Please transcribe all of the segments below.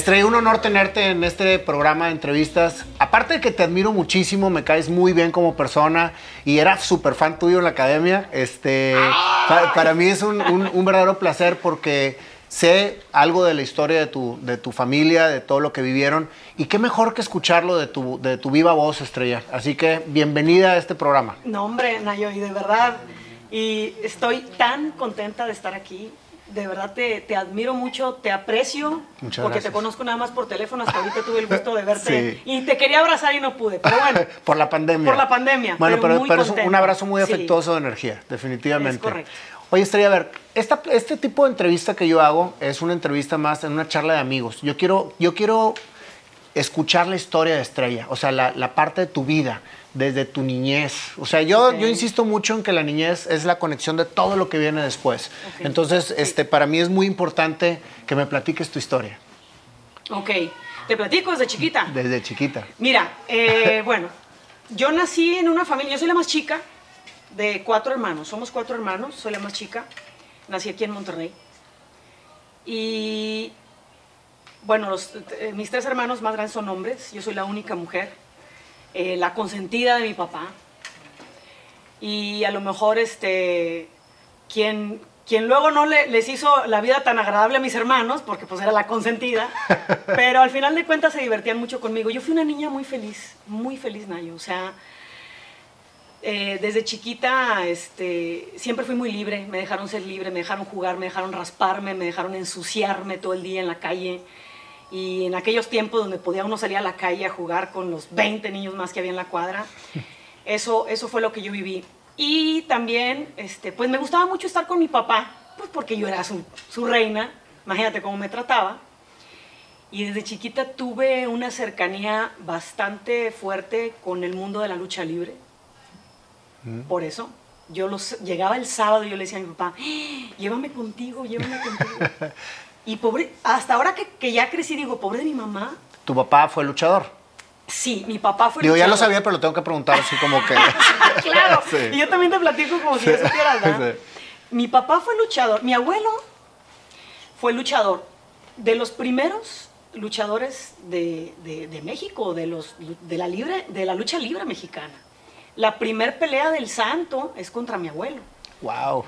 Estrella, un honor tenerte en este programa de entrevistas. Aparte de que te admiro muchísimo, me caes muy bien como persona y era súper fan tuyo en la academia. Este, pa- para, mí es un, un- un verdadero placer porque sé algo de la historia de tu, de tu familia, de todo lo que vivieron. Y qué mejor que escucharlo de tu, de tu viva voz, Estrella. Así que bienvenida a este programa. No, hombre, Nayo, y de verdad, y estoy tan contenta de estar aquí. De verdad te, te admiro mucho, te aprecio, Muchas porque gracias. te conozco nada más por teléfono, hasta ahorita tuve el gusto de verte. Sí. Y te quería abrazar y no pude, pero bueno, Por la pandemia. Por la pandemia, Bueno, pero pero, muy pero es un abrazo muy Sí. afectuoso de energía, definitivamente. Es correcto. Oye, Estrella, a ver, esta- este tipo de entrevista que yo hago es una entrevista más en una charla de amigos. Yo quiero, yo quiero escuchar la historia de Estrella, o sea, la, la parte de tu vida, desde tu niñez. O sea, yo, Ok. yo insisto mucho en que la niñez es la conexión de todo lo que viene después. Ok. Entonces, este, para mí es muy importante que me platiques tu historia, ok, te platico desde chiquita. desde chiquita. Mira, eh, bueno, yo nací en una familia, yo soy la más chica de cuatro hermanos, somos cuatro hermanos, soy la más chica, nací aquí en Monterrey. Y bueno, los- eh, mis tres hermanos más grandes son hombres, yo soy la única mujer, eh, la consentida de mi papá. Y a lo mejor este, quien, quien luego no le- les hizo la vida tan agradable a mis hermanos, porque pues era la consentida, pero al final de cuentas se divertían mucho conmigo. Yo fui una niña muy feliz, muy feliz, Nayo. O sea, eh, desde chiquita este, siempre fui muy libre, me dejaron ser libre, me dejaron jugar, me dejaron rasparme, me dejaron ensuciarme todo el día en la calle. Y en aquellos tiempos donde podía uno salir a la calle a jugar con los 20 niños más que había en la cuadra, eso, eso fue lo que yo viví. Y también, este, pues me gustaba mucho estar con mi papá, pues porque yo era su, su reina, imagínate cómo me trataba. Y desde chiquita tuve una cercanía bastante fuerte con el mundo de la lucha libre. Por eso, yo los, llegaba el sábado y yo le decía a mi papá, "¡Ah! llévame contigo, llévame contigo. y pobre, hasta ahora que, que ya crecí, digo, pobre de mi mamá. Tu papá fue luchador. Sí, mi papá fue Digo, ya lo luchador. sabía, pero lo tengo que preguntar así como que... claro. Sí. Y yo también te platico como si ya supieras, ¿verdad? Sí. Mi papá fue luchador. Mi abuelo fue luchador. De los primeros luchadores de, de- de México, de, los, de, la libre, de la lucha libre mexicana. La primer pelea del santo es contra mi abuelo. Wow.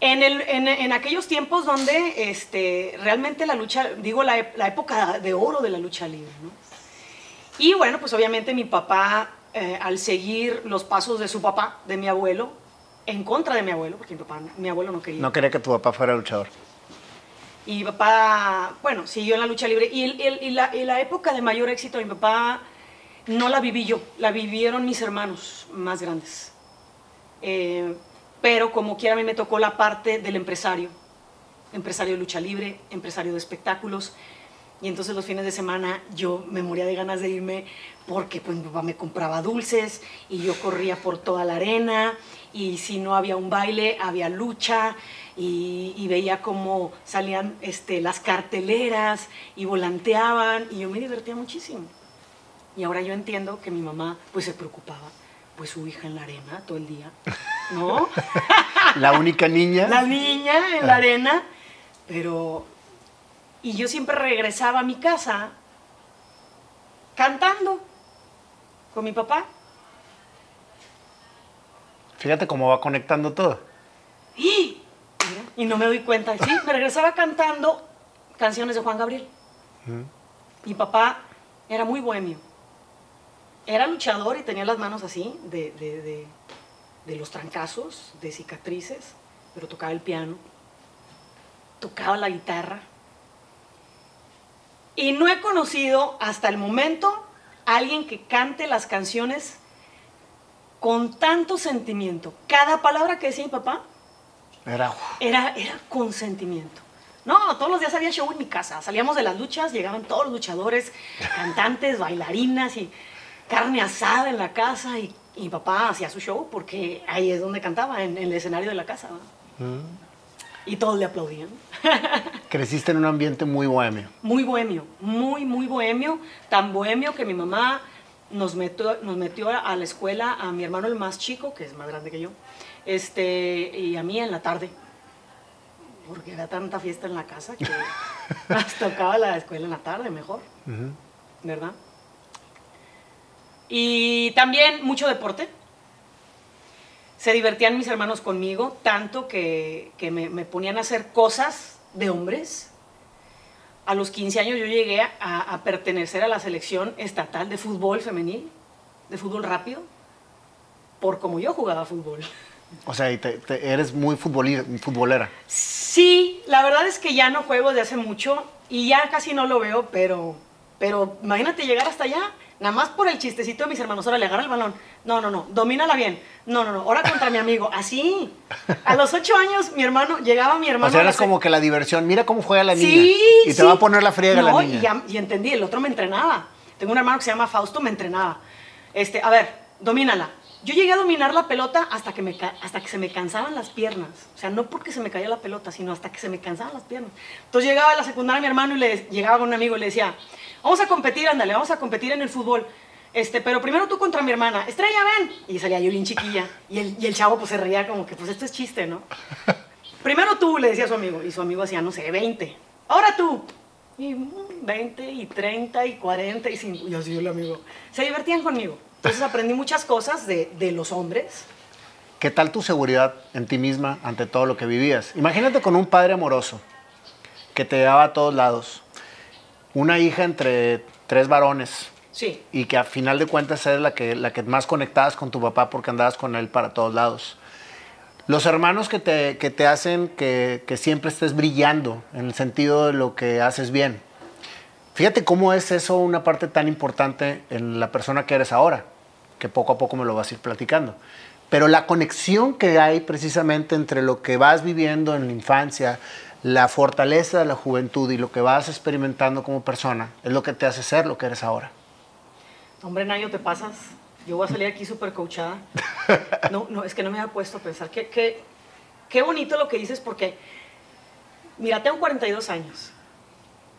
En, el, en, en aquellos tiempos donde este, realmente la lucha, digo, la, época de oro de la lucha libre, ¿no? Y bueno, pues obviamente mi papá, eh, al seguir los pasos de su papá, de mi abuelo, en contra de mi abuelo, porque mi papá, mi abuelo no quería. No quería que tu papá fuera luchador. Y mi papá, bueno, siguió en la lucha libre. Y, el- el- y la, y la época de mayor éxito de mi papá no la viví yo, la vivieron mis hermanos más grandes. Eh, pero como quiera a mí me tocó la parte del empresario, empresario de lucha libre, empresario de espectáculos. Y entonces los fines de semana yo me moría de ganas de irme porque pues mi papá me compraba dulces y yo corría por toda la arena y si no había un baile había lucha y, y veía cómo salían este, las carteleras y volanteaban y yo me divertía muchísimo. Y ahora yo entiendo que mi mamá pues se preocupaba, pues su hija en la arena todo el día, ¿no? La única niña. la niña en la arena, pero... Y yo siempre regresaba a mi casa cantando con mi papá. Fíjate cómo va conectando todo. ¡Y! Mira, Y no me doy cuenta. Sí, me regresaba cantando canciones de Juan Gabriel. Mi papá era muy bohemio. Era luchador y tenía las manos así, de, de- de- de los trancazos, de cicatrices, pero tocaba el piano, tocaba la guitarra. Y no he conocido hasta el momento a alguien que cante las canciones con tanto sentimiento. Cada palabra que decía mi papá Era. era, era con sentimiento. No, todos los días había show en mi casa. Salíamos de las luchas, llegaban todos los luchadores, cantantes, bailarinas y carne asada en la casa. Y, papá hacía su show porque ahí es donde cantaba, en, en el escenario de la casa. ¿no? Y todos le aplaudían. Creciste en un ambiente muy bohemio. Muy bohemio, muy, muy bohemio. Tan bohemio que mi mamá nos metió, nos metió a la escuela a mi hermano el más chico, que es más grande que yo, este, y a mí en la tarde. Porque era tanta fiesta en la casa que Nos tocaba la escuela en la tarde, mejor. ¿Verdad? Y también mucho deporte. Se divertían mis hermanos conmigo, tanto que, que me, me ponían a hacer cosas de hombres. A los 15 años yo llegué a, a pertenecer a la selección estatal de fútbol femenil, de fútbol rápido, por como yo jugaba fútbol. O sea, y te- te- eres muy futbolera. Sí, la verdad es que ya no juego desde hace mucho y ya casi no lo veo, pero, pero imagínate llegar hasta allá, nada más por el chistecito de mis hermanos, ahora le agarra el balón. No, no, no, domínala bien. No, no, no, ahora contra mi amigo. Así. A los ocho años, mi hermano, llegaba mi hermano. O sea, eras como que la diversión. Mira cómo juega la niña. Sí, y te sí. va a poner la friega no, la niña. Y, ya- y entendí, el otro me entrenaba. Tengo un hermano que se llama Fausto, me entrenaba. Este, a ver, domínala. Yo llegué a dominar la pelota hasta que, me, hasta que se me cansaban las piernas. O sea, no porque se me caía la pelota, sino hasta que se me cansaban las piernas. Entonces llegaba a la secundaria mi hermano y le llegaba con un amigo y le decía, vamos a competir, ándale, vamos a competir en el fútbol. Este, pero primero tú contra mi hermana. Estrella, ven. Y salía yo bien chiquilla. Y el, y el chavo pues se reía como que, pues esto es chiste, ¿no? Primero tú, le decía a su amigo. Y su amigo hacía, no sé, 20. Ahora tú. Y mm, 20, y 30, y 40, y 50. Y así el amigo. Se divertían conmigo. Entonces aprendí muchas cosas de, de los hombres. ¿Qué tal tu seguridad en ti misma ante todo lo que vivías? Imagínate con un padre amoroso que te llevaba a todos lados. Una hija entre tres varones Sí. y que a final de cuentas eres la que, la que más conectabas con tu papá porque andabas con él para todos lados. Los hermanos que te, que te hacen que, que siempre estés brillando en el sentido de lo que haces bien. Fíjate cómo es eso una parte tan importante en la persona que eres ahora, que poco a poco me lo vas a ir platicando. Pero la conexión que hay precisamente entre lo que vas viviendo en la infancia, la fortaleza de la juventud y lo que vas experimentando como persona, es lo que te hace ser lo que eres ahora. Hombre, Nayo, te pasas. Yo voy a salir aquí súper coachada. No, no, es que no me había puesto a pensar. Qué, qué, qué bonito lo que dices porque, mira, tengo 42 años.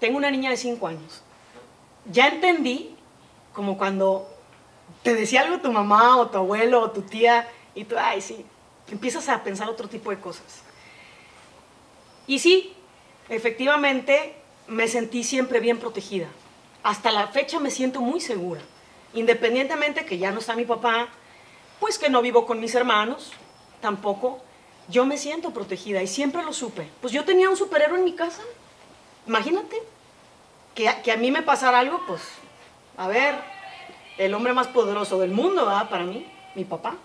Tengo una niña de 5 años. Ya entendí, como cuando te decía algo tu mamá o tu abuelo o tu tía y tú, ay, sí, empiezas a pensar otro tipo de cosas. Y sí, efectivamente me sentí siempre bien protegida. Hasta la fecha me siento muy segura. Independientemente que ya no está mi papá, pues que no vivo con mis hermanos, tampoco, yo me siento protegida y siempre lo supe. Pues yo tenía un superhéroe en mi casa, imagínate, que, a- mí me pasara algo, pues, a ver, el hombre más poderoso del mundo, ¿verdad? Para mí, mi papá.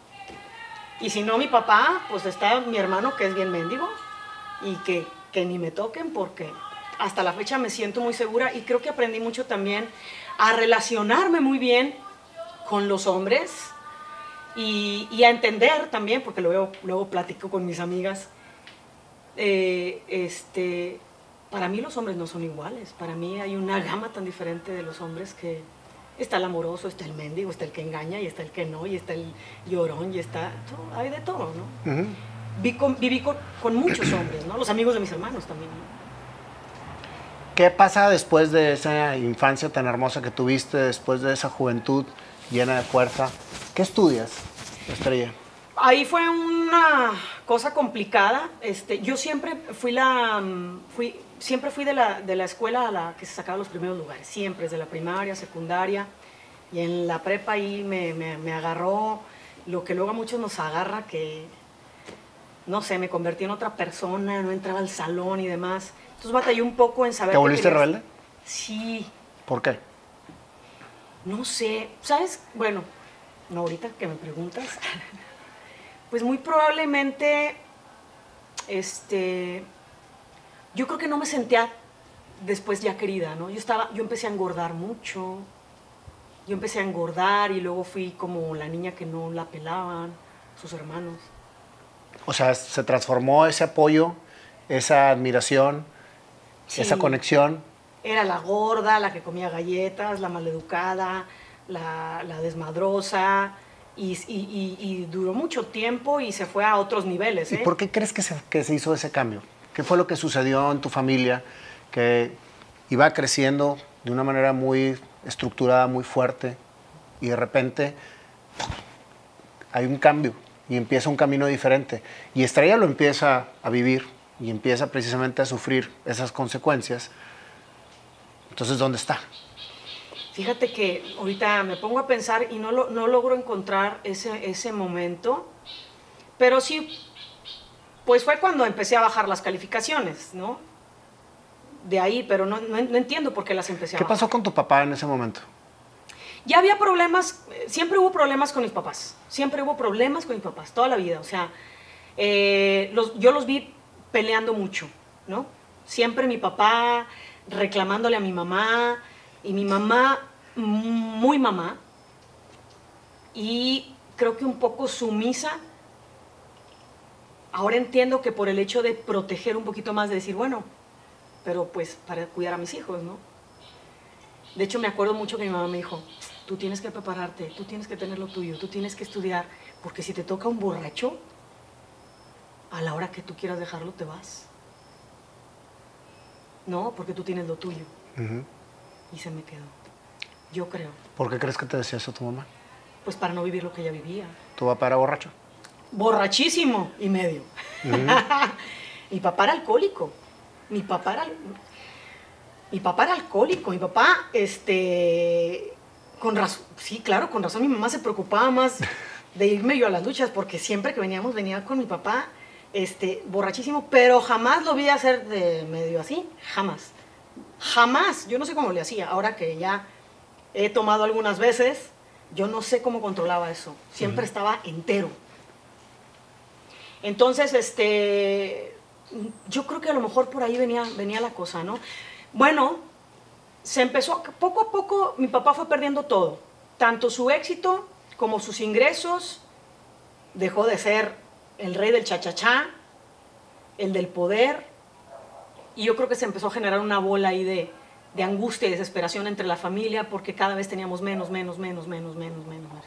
Y si no mi papá, pues está mi hermano que es bien mendigo y que, que ni me toquen porque hasta la fecha me siento muy segura y creo que aprendí mucho también a relacionarme muy bien con los hombres y, y a entender también, porque luego, luego platico con mis amigas, eh, este, para mí los hombres no son iguales, para mí hay una gama tan diferente de los hombres que está el amoroso, está el mendigo, está el que engaña y está el que no, y está el llorón y está, hay de todo, ¿no? Vi con- viví con, con muchos hombres, ¿no? Los amigos de mis hermanos también. ¿no? ¿Qué pasa después de esa infancia tan hermosa que tuviste, después de esa juventud llena de fuerza? ¿Qué estudias, Estrella? Ahí fue una cosa complicada. Este, yo siempre fui la, mm, fui, siempre fui de la, de la escuela a la que se sacaba los primeros lugares, siempre, desde la primaria, secundaria, y en la prepa ahí me, me- me agarró lo que luego a muchos nos agarra, que, no sé, me convertí en otra persona, no entraba al salón y demás. Entonces batallé un poco en saber... ¿Te volviste rebelde? Sí, ¿Por qué? no sé, ¿sabes? Bueno, no ahorita que me preguntas. Pues muy probablemente, este, yo creo que no me sentía después ya querida, ¿no? Yo estaba, yo empecé a engordar mucho, yo empecé a engordar y luego fui como la niña que no la pelaban, sus hermanos. O sea, se transformó ese apoyo, esa admiración, esa conexión. Era la gorda, la que comía galletas, la maleducada, la, la desmadrosa, y, y- y- y duró mucho tiempo y se fue a otros niveles. ¿Y ¿eh? por qué crees que se, que se hizo ese cambio? ¿Qué fue lo que sucedió en tu familia que iba creciendo de una manera muy estructurada, muy fuerte, y de repente hay un cambio y empieza un camino diferente? Y Estrella lo empieza a vivir y empieza precisamente a sufrir esas consecuencias Entonces, ¿dónde está? Fíjate que ahorita me pongo a pensar y no, lo, no logro encontrar ese, ese momento, pero sí, pues fue cuando empecé a bajar las calificaciones, ¿no? De ahí, pero no, no, no entiendo por qué las empecé a ¿Qué bajar. pasó con tu papá en ese momento? Ya había problemas, siempre hubo problemas con mis papás, siempre hubo problemas con mis papás, toda la vida, o sea, eh, los- yo los vi peleando mucho, ¿no? Siempre mi papá reclamándole a mi mamá, y mi mamá, muy mamá, y creo que un poco sumisa. Ahora entiendo que por el hecho de proteger un poquito más, de decir, bueno, pero pues para cuidar a mis hijos, ¿no? De hecho, me acuerdo mucho que mi mamá me dijo, tú tienes que prepararte, tú tienes que tener lo tuyo, tú tienes que estudiar, porque si te toca un borracho, a la hora que tú quieras dejarlo, te vas. No, porque tú tienes lo tuyo. Y se me quedó. Yo creo. ¿Por qué crees que te decía eso tu mamá? Pues para no vivir lo que ella vivía. ¿Tu papá era borracho? Borrachísimo y medio. mi papá era alcohólico. Mi papá era... Mi papá era alcohólico. Mi papá, este... Con razón, sí, claro, con razón mi mamá se preocupaba más de irme yo a las luchas, porque siempre que veníamos, venía con mi papá, este, borrachísimo, pero jamás lo vi hacer de medio así, jamás. Jamás, yo no sé cómo le hacía, ahora que ya he tomado algunas veces, yo no sé cómo controlaba eso, siempre estaba entero. Entonces, este, yo creo que a lo mejor por ahí venía, venía la cosa, ¿no? Bueno, se empezó, poco a poco mi papá fue perdiendo todo, tanto su éxito como sus ingresos, dejó de ser el rey del chachachá, el del poder, y yo creo que se empezó a generar una bola ahí de, de angustia y desesperación entre la familia porque cada vez teníamos menos, menos, menos, menos, menos, menos. menos.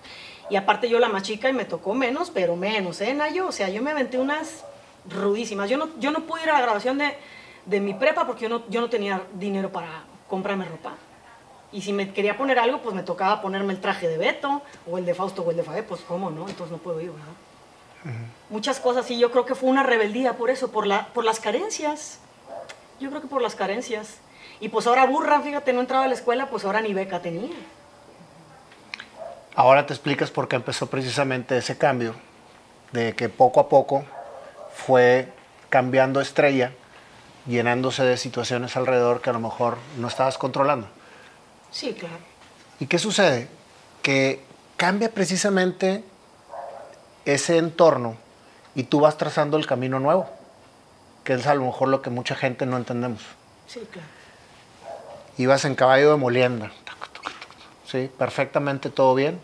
Y aparte yo la más chica y me tocó menos, pero menos, ¿eh, Nayo? O sea, yo me aventé unas rudísimas. Yo no, yo no pude ir a la graduación de, de mi prepa porque yo no, yo no tenía dinero para comprarme ropa. Y si me quería poner algo, pues me tocaba ponerme el traje de Beto, o el de Fausto, o el de Fabe, pues cómo no, entonces no puedo ir, ¿verdad? Muchas cosas, y yo creo que fue una rebeldía por eso, por, la, por las carencias. Yo creo que por las carencias. Y pues ahora burra, fíjate, no entraba a la escuela, pues ahora ni beca tenía. Ahora te explicas por qué empezó precisamente ese cambio, de que poco a poco fue cambiando estrella, llenándose de situaciones alrededor que a lo mejor no estabas controlando. Sí, claro. ¿Y qué sucede? Que cambia precisamente ese entorno y tú vas trazando el camino nuevo, que es a lo mejor lo que mucha gente no entendemos. Sí, claro. Ibas en caballo de molienda, sí, perfectamente todo bien,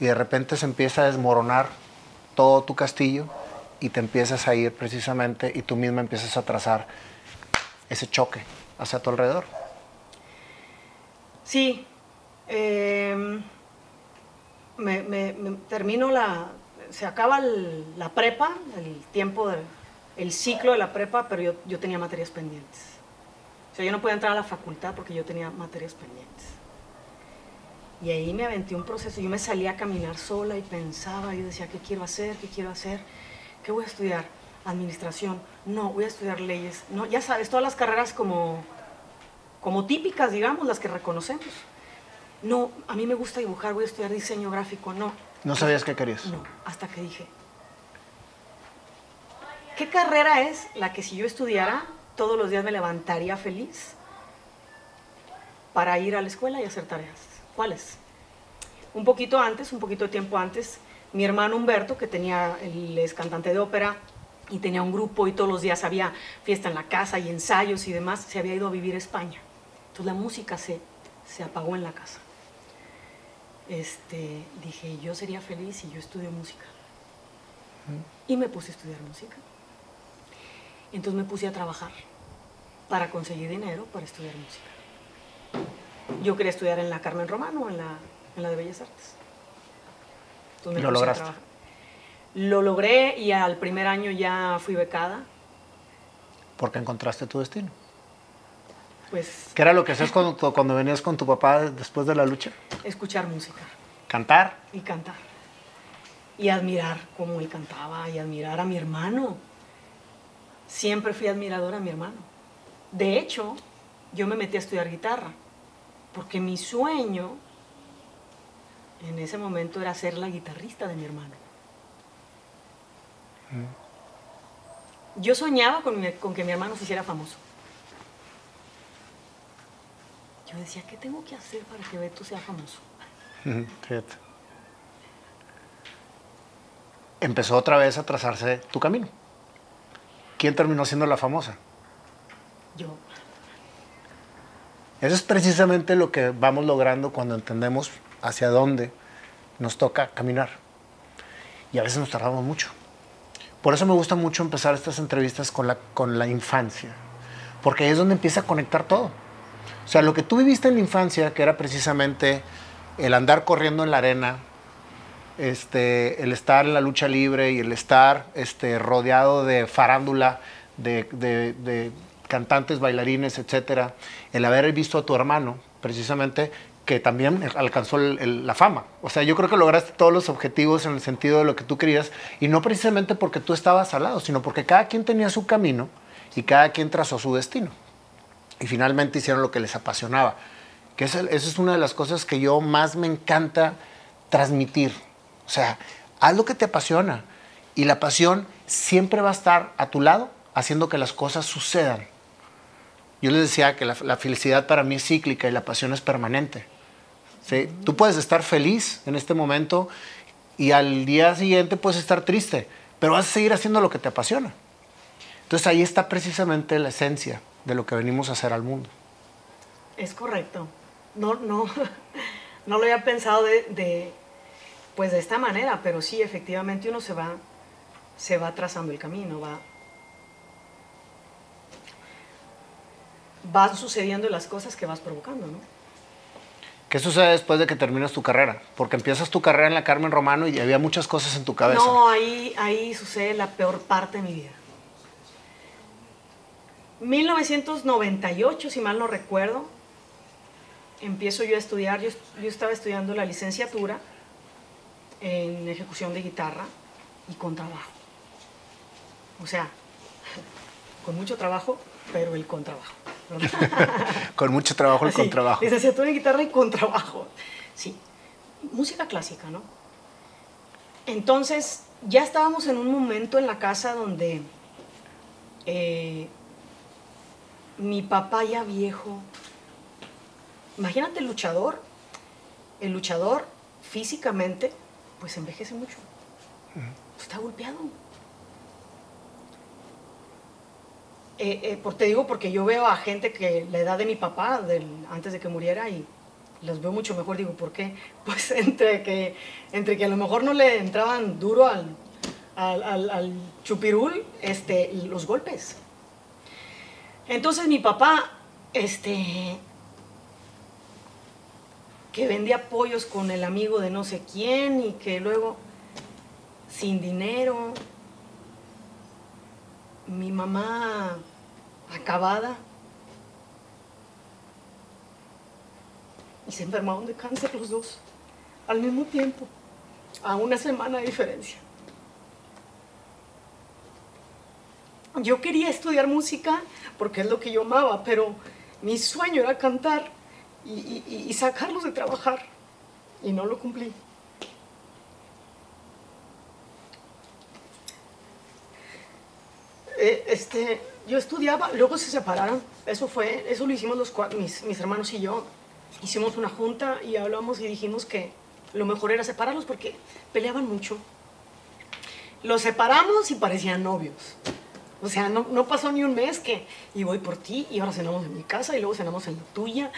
y de repente se empieza a desmoronar todo tu castillo y te empiezas a ir precisamente y tú misma empiezas a trazar ese choque hacia tu alrededor. Sí. eh, me, termino la. Se acaba la prepa, el tiempo, de, ciclo de la prepa, pero yo, yo tenía materias pendientes. O sea, yo no podía entrar a la facultad porque yo tenía materias pendientes. Y ahí me aventé un proceso. Yo me salía a caminar sola y pensaba, yo decía, ¿qué quiero hacer? ¿Qué quiero hacer? ¿Qué voy a estudiar? Administración. No, voy a estudiar leyes. No, ya sabes, todas las carreras como como típicas, digamos, las que reconocemos. No, a mí me gusta dibujar, voy a estudiar diseño gráfico, no. ¿No sabías qué querías? No, hasta que dije, ¿qué carrera es la que si yo estudiara, todos los días me levantaría feliz para ir a la escuela y hacer tareas? ¿Cuál es? Un poquito antes, un poquito de tiempo antes, mi hermano Humberto, que tenía, él es cantante de ópera y tenía un grupo y todos los días había fiesta en la casa y ensayos y demás, se había ido a vivir a España. Entonces la música se, se apagó en la casa. Este, dije, yo sería feliz si yo estudio música. Y me puse a estudiar música. Entonces me puse a trabajar para conseguir dinero para estudiar música. Yo quería estudiar en la Carmen Romano, en la, en la de Bellas Artes. Entonces me ¿Y lo puse a lograste? trabajar. Lo logré y al primer año ya fui becada. Porque encontraste tu destino. Pues ¿Qué era lo que hacías cuando, cuando venías con tu papá después de la lucha? escuchar música Cantar. y cantar. Y admirar cómo él cantaba y admirar a mi hermano. Siempre fui admiradora a mi hermano. De hecho, yo me metí a estudiar guitarra Porque mi sueño en ese momento era ser la guitarrista de mi hermano. Yo soñaba con, con que mi hermano se hiciera famoso. Yo decía, ¿qué tengo que hacer para que Beto sea famoso? Fíjate. Empezó otra vez a trazarse tu camino. ¿Quién terminó siendo la famosa? Yo. Eso es precisamente lo que vamos logrando cuando entendemos hacia dónde nos toca caminar. Y a veces nos tardamos mucho. Por eso me gusta mucho empezar estas entrevistas con la, con la infancia, porque ahí es donde empieza a conectar todo. O sea, lo que tú viviste en la infancia, que era precisamente el andar corriendo en la arena, este, el estar en la lucha libre y el estar este, rodeado de farándula, de, de cantantes, bailarines, etcétera, el haber visto a tu hermano, precisamente, que también alcanzó la fama. O sea, yo creo que lograste todos los objetivos en el sentido de lo que tú querías, y no precisamente porque tú estabas al lado, sino porque cada quien tenía su camino y cada quien trazó su destino. Y finalmente hicieron lo que les apasionaba. Que esa, esa es una de las cosas que yo más me encanta transmitir. O sea, haz lo que te apasiona. Y la pasión siempre va a estar a tu lado haciendo que las cosas sucedan. Yo les decía que la felicidad para mí es cíclica y la pasión es permanente. ¿Sí? Tú puedes estar feliz en este momento y al día siguiente puedes estar triste, pero vas a seguir haciendo lo que te apasiona. Entonces ahí está precisamente la esencia de lo que venimos a hacer al mundo. Es correcto. No, no, no lo había pensado de, pues de esta manera, pero sí, efectivamente uno se va, se va trazando el camino, va, van sucediendo las cosas que vas provocando, ¿no? ¿Qué sucede después de que terminas tu carrera? Porque empiezas tu carrera en la Carmen Romano y había muchas cosas en tu cabeza. No, ahí, ahí sucede la peor parte de mi vida. 1998, si mal no recuerdo, empiezo yo a estudiar, yo, yo estaba estudiando la licenciatura en ejecución de guitarra y con trabajo. O sea, con mucho trabajo, pero el contrabajo. con mucho trabajo el Así, contrabajo. Licenciatura en guitarra y contrabajo. Sí. Música clásica, ¿no? Entonces, ya estábamos en un momento en la casa donde eh, mi papá ya viejo, imagínate el luchador, el luchador físicamente, pues envejece mucho. Está golpeado. Eh, eh, por, te digo porque yo veo a gente que la edad de mi papá, antes de que muriera, y los veo mucho mejor. Digo, ¿por qué? Pues entre que, entre que a lo mejor no le entraban duro al, al, al, al chupirul este, los golpes. Entonces mi papá, este, que vendía pollos con el amigo de no sé quién y que luego sin dinero, mi mamá acabada y se enfermaron de cáncer los dos al mismo tiempo, a una semana de diferencia. Yo quería estudiar música porque es lo que yo amaba, pero mi sueño era cantar y, y, sacarlos de trabajar y no lo cumplí. Eh, este, yo estudiaba, luego se separaron, eso fue, eso lo hicimos los mis, mis hermanos y yo, hicimos una junta y hablamos y dijimos que lo mejor era separarlos porque peleaban mucho. Los separamos y parecían novios. O sea, no, no, pasó ni un mes que, y voy por ti, y ahora cenamos en mi casa, y luego cenamos en la tuya.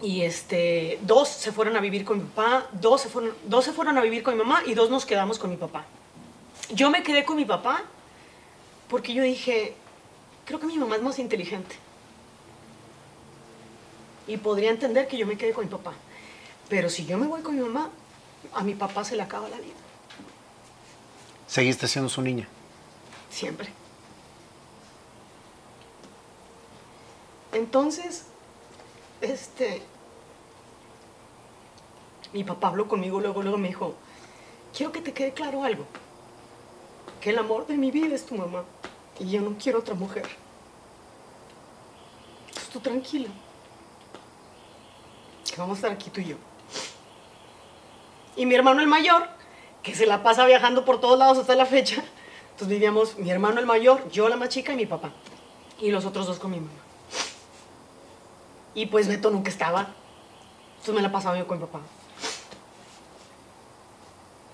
Y este, dos se fueron a vivir con mi papá, dos se, fueron, dos se fueron a vivir con mi mamá, y dos nos quedamos con mi papá. Yo me quedé con mi papá porque yo dije, creo que mi mamá es más inteligente. Y podría entender que yo me quede con mi papá. Pero si yo me voy con mi mamá, a mi papá se le acaba la vida. ¿Seguiste siendo su niña? Siempre. Entonces, este, mi papá habló conmigo, luego, luego me dijo, quiero que te quede claro algo, que el amor de mi vida es tu mamá y yo no quiero otra mujer. Entonces, tú tranquila, vamos a estar aquí tú y yo. Y mi hermano el mayor, que se la pasa viajando por todos lados hasta la fecha, entonces vivíamos mi hermano el mayor, yo la más chica y mi papá. Y los otros dos con mi mamá. Y pues Beto nunca estaba. Entonces me la pasaba yo con mi papá.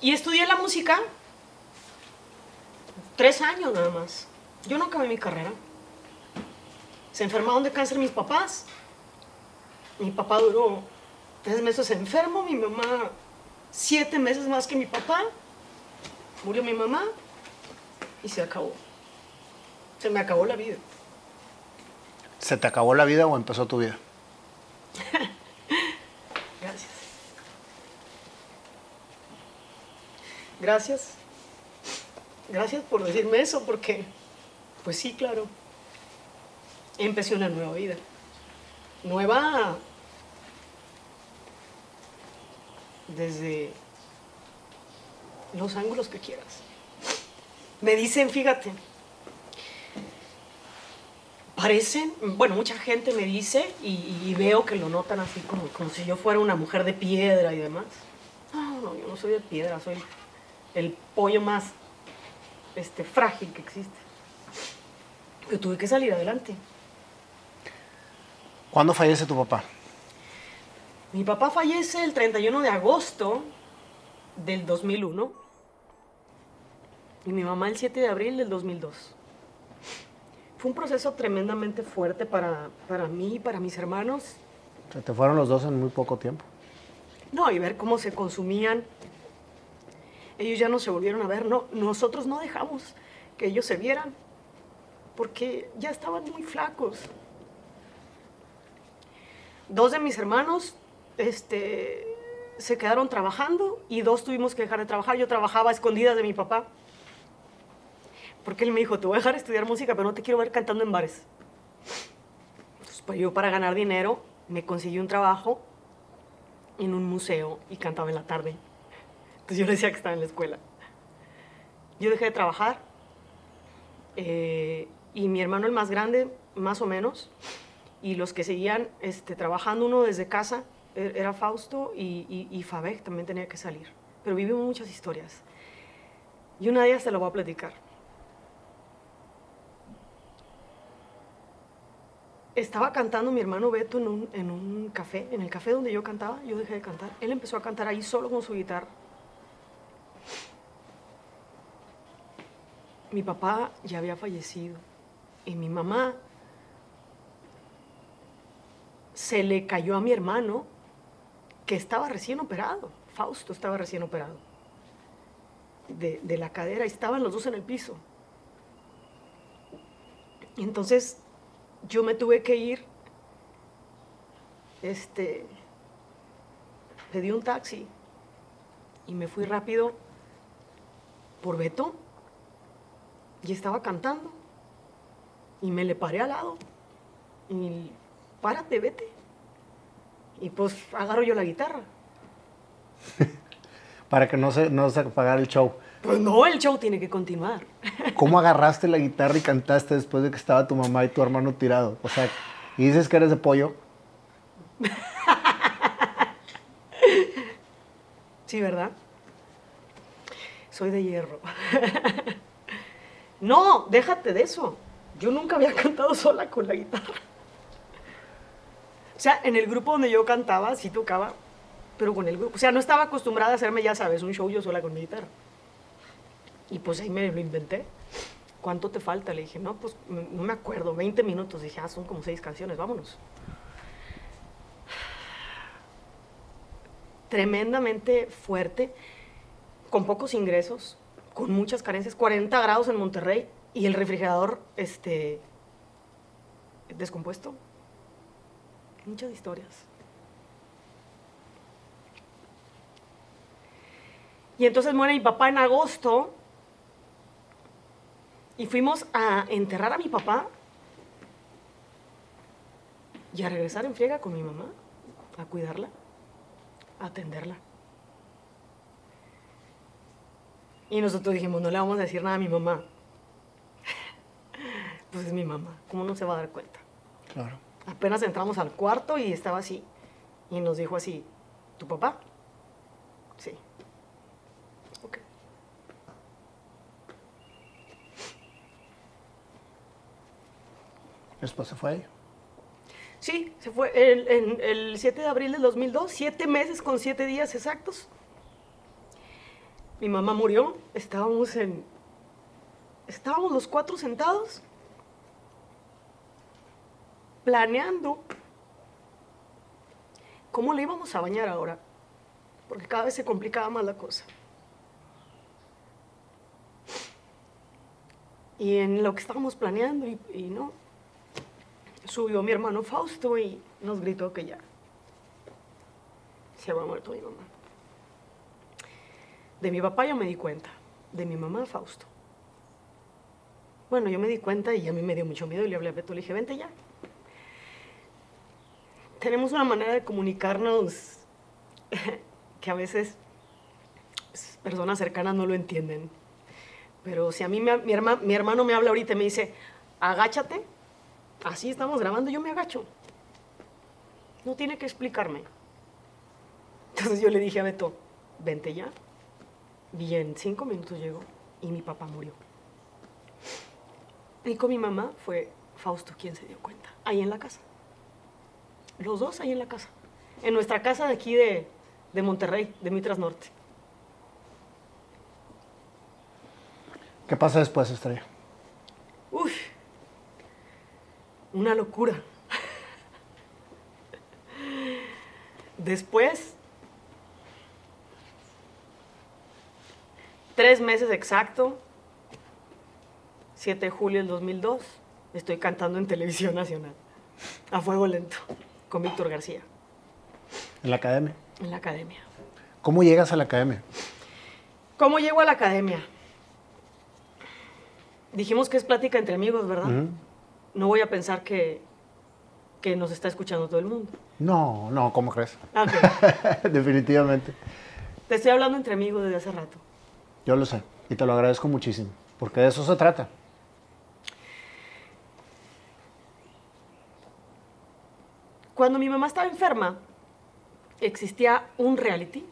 Y estudié la música tres años nada más. Yo no acabé mi carrera. Se enfermaron de cáncer mis papás. Mi papá duró tres meses enfermo, mi mamá siete meses más que mi papá. Murió mi mamá y se acabó. Se me acabó la vida. ¿Se te acabó la vida o empezó tu vida? Gracias. Gracias. Gracias por decirme eso, porque, pues sí, claro, empecé una nueva vida. Nueva desde los ángulos que quieras. Me dicen, fíjate, parecen, bueno, mucha gente me dice y, veo que lo notan así como, como si yo fuera una mujer de piedra y demás. No, no, yo no soy de piedra, soy el pollo más este, frágil que existe. Pero tuve que salir adelante. ¿Cuándo fallece tu papá? Mi papá fallece el 31 de agosto del 2001 y mi mamá el 7 de abril del 2002. Fue un proceso tremendamente fuerte para, para mí y para mis hermanos. Se te fueron los dos en muy poco tiempo. No, y ver cómo se consumían. Ellos ya no se volvieron a ver. No, nosotros no dejamos que ellos se vieran porque ya estaban muy flacos. Dos de mis hermanos este, se quedaron trabajando y dos tuvimos que dejar de trabajar. Yo trabajaba a escondidas de mi papá porque él me dijo, te voy a dejar estudiar música, pero no te quiero ver cantando en bares. Entonces, pues yo para ganar dinero me conseguí un trabajo en un museo y cantaba en la tarde. Entonces yo le decía que estaba en la escuela. Yo dejé de trabajar eh, y mi hermano el más grande, más o menos, y los que seguían este, trabajando uno desde casa, e-, era Fausto y, y, y también tenía que salir. Pero vivimos muchas historias. Y una de ellas te lo voy a platicar. estaba cantando mi hermano Beto en un, en un, café, en el café donde yo cantaba, yo dejé de cantar. Él empezó a cantar ahí solo con su guitarra. Mi papá ya había fallecido y mi mamá se le cayó a mi hermano que estaba recién operado. Fausto estaba recién operado de, de la cadera estaban los dos en el piso. Y entonces yo me tuve que ir, este, pedí un taxi y me fui rápido por Beto y estaba cantando y me le paré al lado y párate, vete. Y pues agarro yo la guitarra. Para que no se, no se apagara el show. Pues no, el show tiene que continuar. ¿Cómo agarraste la guitarra y cantaste después de que estaba tu mamá y tu hermano tirado? O sea, y dices que eres de pollo. Sí, ¿verdad? Soy de hierro. No, déjate de eso. Yo nunca había cantado sola con la guitarra. O sea, en el grupo donde yo cantaba, sí tocaba, pero con el grupo. O sea, no estaba acostumbrada a hacerme, ya sabes, un show yo sola con mi guitarra. Y pues ahí me lo inventé. ¿Cuánto te falta? Le dije, no, pues no me acuerdo, 20 minutos. Dije, ah, son como seis canciones, vámonos. Tremendamente fuerte, con pocos ingresos, con muchas carencias, 40 grados en Monterrey y el refrigerador este, descompuesto. Muchas historias. Y entonces muere mi papá en agosto y fuimos a enterrar a mi papá y a regresar en friega con mi mamá, a cuidarla, a atenderla. Y nosotros dijimos, no le vamos a decir nada a mi mamá. Pues es mi mamá, ¿cómo no se va a dar cuenta? Claro. Apenas entramos al cuarto y estaba así. Y nos dijo así, ¿tu papá? Sí. Ok. Después se fue. Sí, se fue el, en- el 7 de abril del 2002, siete meses con siete días exactos. Mi mamá murió, estábamos en... Estábamos los cuatro sentados, planeando cómo le íbamos a bañar ahora, porque cada vez se complicaba más la cosa. Y en lo que estábamos planeando, y, no, subió mi hermano Fausto y nos gritó que ya se había muerto mi mamá. De mi papá yo me di cuenta, de mi mamá Fausto. Bueno, yo me di cuenta y a mí me dio mucho miedo y le hablé a Beto, le dije, vente ya. Tenemos una manera de comunicarnos que a veces pues, personas cercanas no lo entienden. Pero si a mí mi hermano me habla ahorita y me dice, agáchate, así estamos grabando, yo me agacho. No tiene que explicarme. Entonces yo le dije a Beto, vente ya. Y en cinco minutos llegó y mi papá murió. Y con mi mamá fue Fausto quien se dio cuenta, ahí en la casa. Los dos ahí en la casa. En nuestra casa de aquí de, de Monterrey, de Mitras Norte. ¿Qué pasa después, Estrella? Uf, una locura. Después, tres meses exacto, 7 de julio del 2002, estoy cantando en Televisión Nacional, a fuego lento, con Víctor García, En la academia. en la academia. ¿Cómo llegas a la academia? ¿Cómo llego a la academia? Dijimos que es plática entre amigos, ¿verdad? No voy a pensar que, que nos está escuchando todo el mundo. No, no, ¿cómo crees? Ah. Definitivamente. Te estoy hablando entre amigos desde hace rato. Yo lo sé y te lo agradezco muchísimo, porque de eso se trata. Cuando mi mamá estaba enferma, existía un reality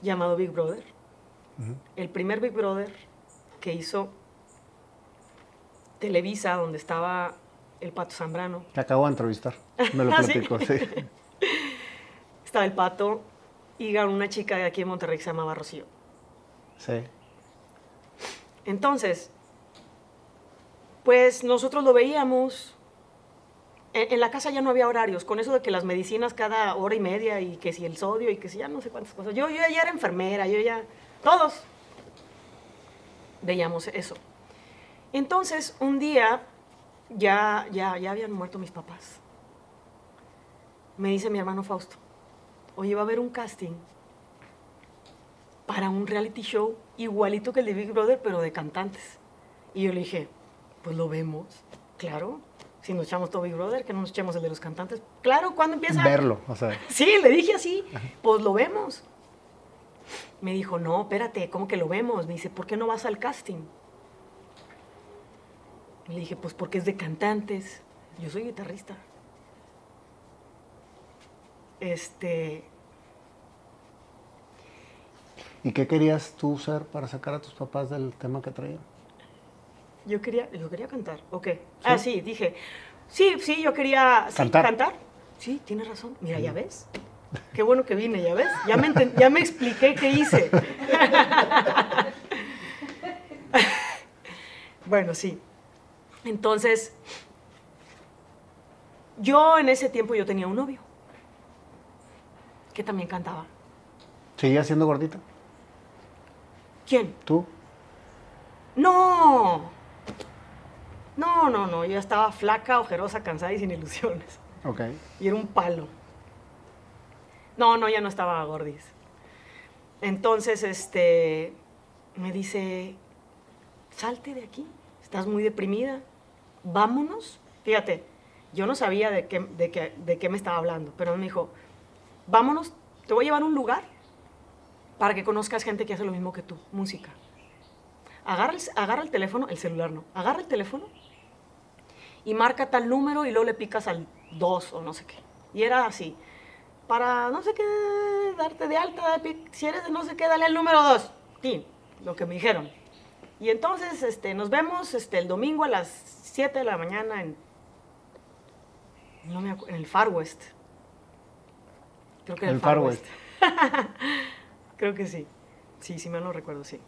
llamado Big Brother. El primer Big Brother que hizo Televisa, donde estaba el Pato Zambrano. Te acabo de entrevistar. Me lo ¿Ah, sí? platico, sí. Estaba el Pato y ganó una chica de aquí en Monterrey que se llamaba Rocío. Sí. Entonces, pues nosotros lo veíamos. En, en la casa ya no había horarios, con eso de que las medicinas cada hora y media y que si el sodio y que si ya no sé cuántas cosas. Yo, yo ya era enfermera, yo ya... Todos veíamos eso. Entonces, un día ya, ya, ya habían muerto mis papás. Me dice mi hermano Fausto, oye, va a haber un casting para un reality show igualito que el de Big Brother, pero de cantantes. Y yo le dije, pues lo vemos, claro. Si nos echamos todo Big Brother, que no nos echemos el de los cantantes. Claro, ¿cuándo empieza? Verlo, o sea. Sí, le dije así, pues lo vemos. Me dijo, no, espérate, ¿cómo que lo vemos? Me dice, ¿por qué no vas al casting? Le dije, pues porque es de cantantes. Yo soy guitarrista. Este, ¿Y qué querías tú ser para sacar a tus papás del tema que traían? Yo quería, yo quería cantar, ok. Ah, sí, dije, sí, sí, yo quería sí, Cantar. cantar. Sí, tienes razón. Mira, ya ves. Qué bueno que vine, ya ves. Ya me, ya me expliqué qué hice. bueno, sí. Entonces, yo en ese tiempo yo tenía un novio que también cantaba. ¿Seguías siendo gordita? ¿Quién? ¿Tú? No. No, no, no. Yo estaba flaca, ojerosa, cansada y sin ilusiones. Ok. Y era un palo. No, no, ya no estaba gordis. Entonces, este, me dice, salte de aquí, estás muy deprimida, vámonos. Fíjate, yo no sabía de qué, de qué, de qué me estaba hablando, pero me dijo, vámonos, te voy a llevar a un lugar para que conozcas gente que hace lo mismo que tú, música. Agarra el, agarra el teléfono, el celular no, agarra el teléfono y marca tal número y luego le picas al 2 o no sé qué. Y era así. para no sé qué, darte de alta, si eres de no sé qué, dale el número 2. Sí, lo que me dijeron. Y entonces este, nos vemos este, el domingo a las 7 de la mañana en, no me en el Far West. Creo que en el, Far, West. Creo que sí. Sí, sí me lo recuerdo, sí.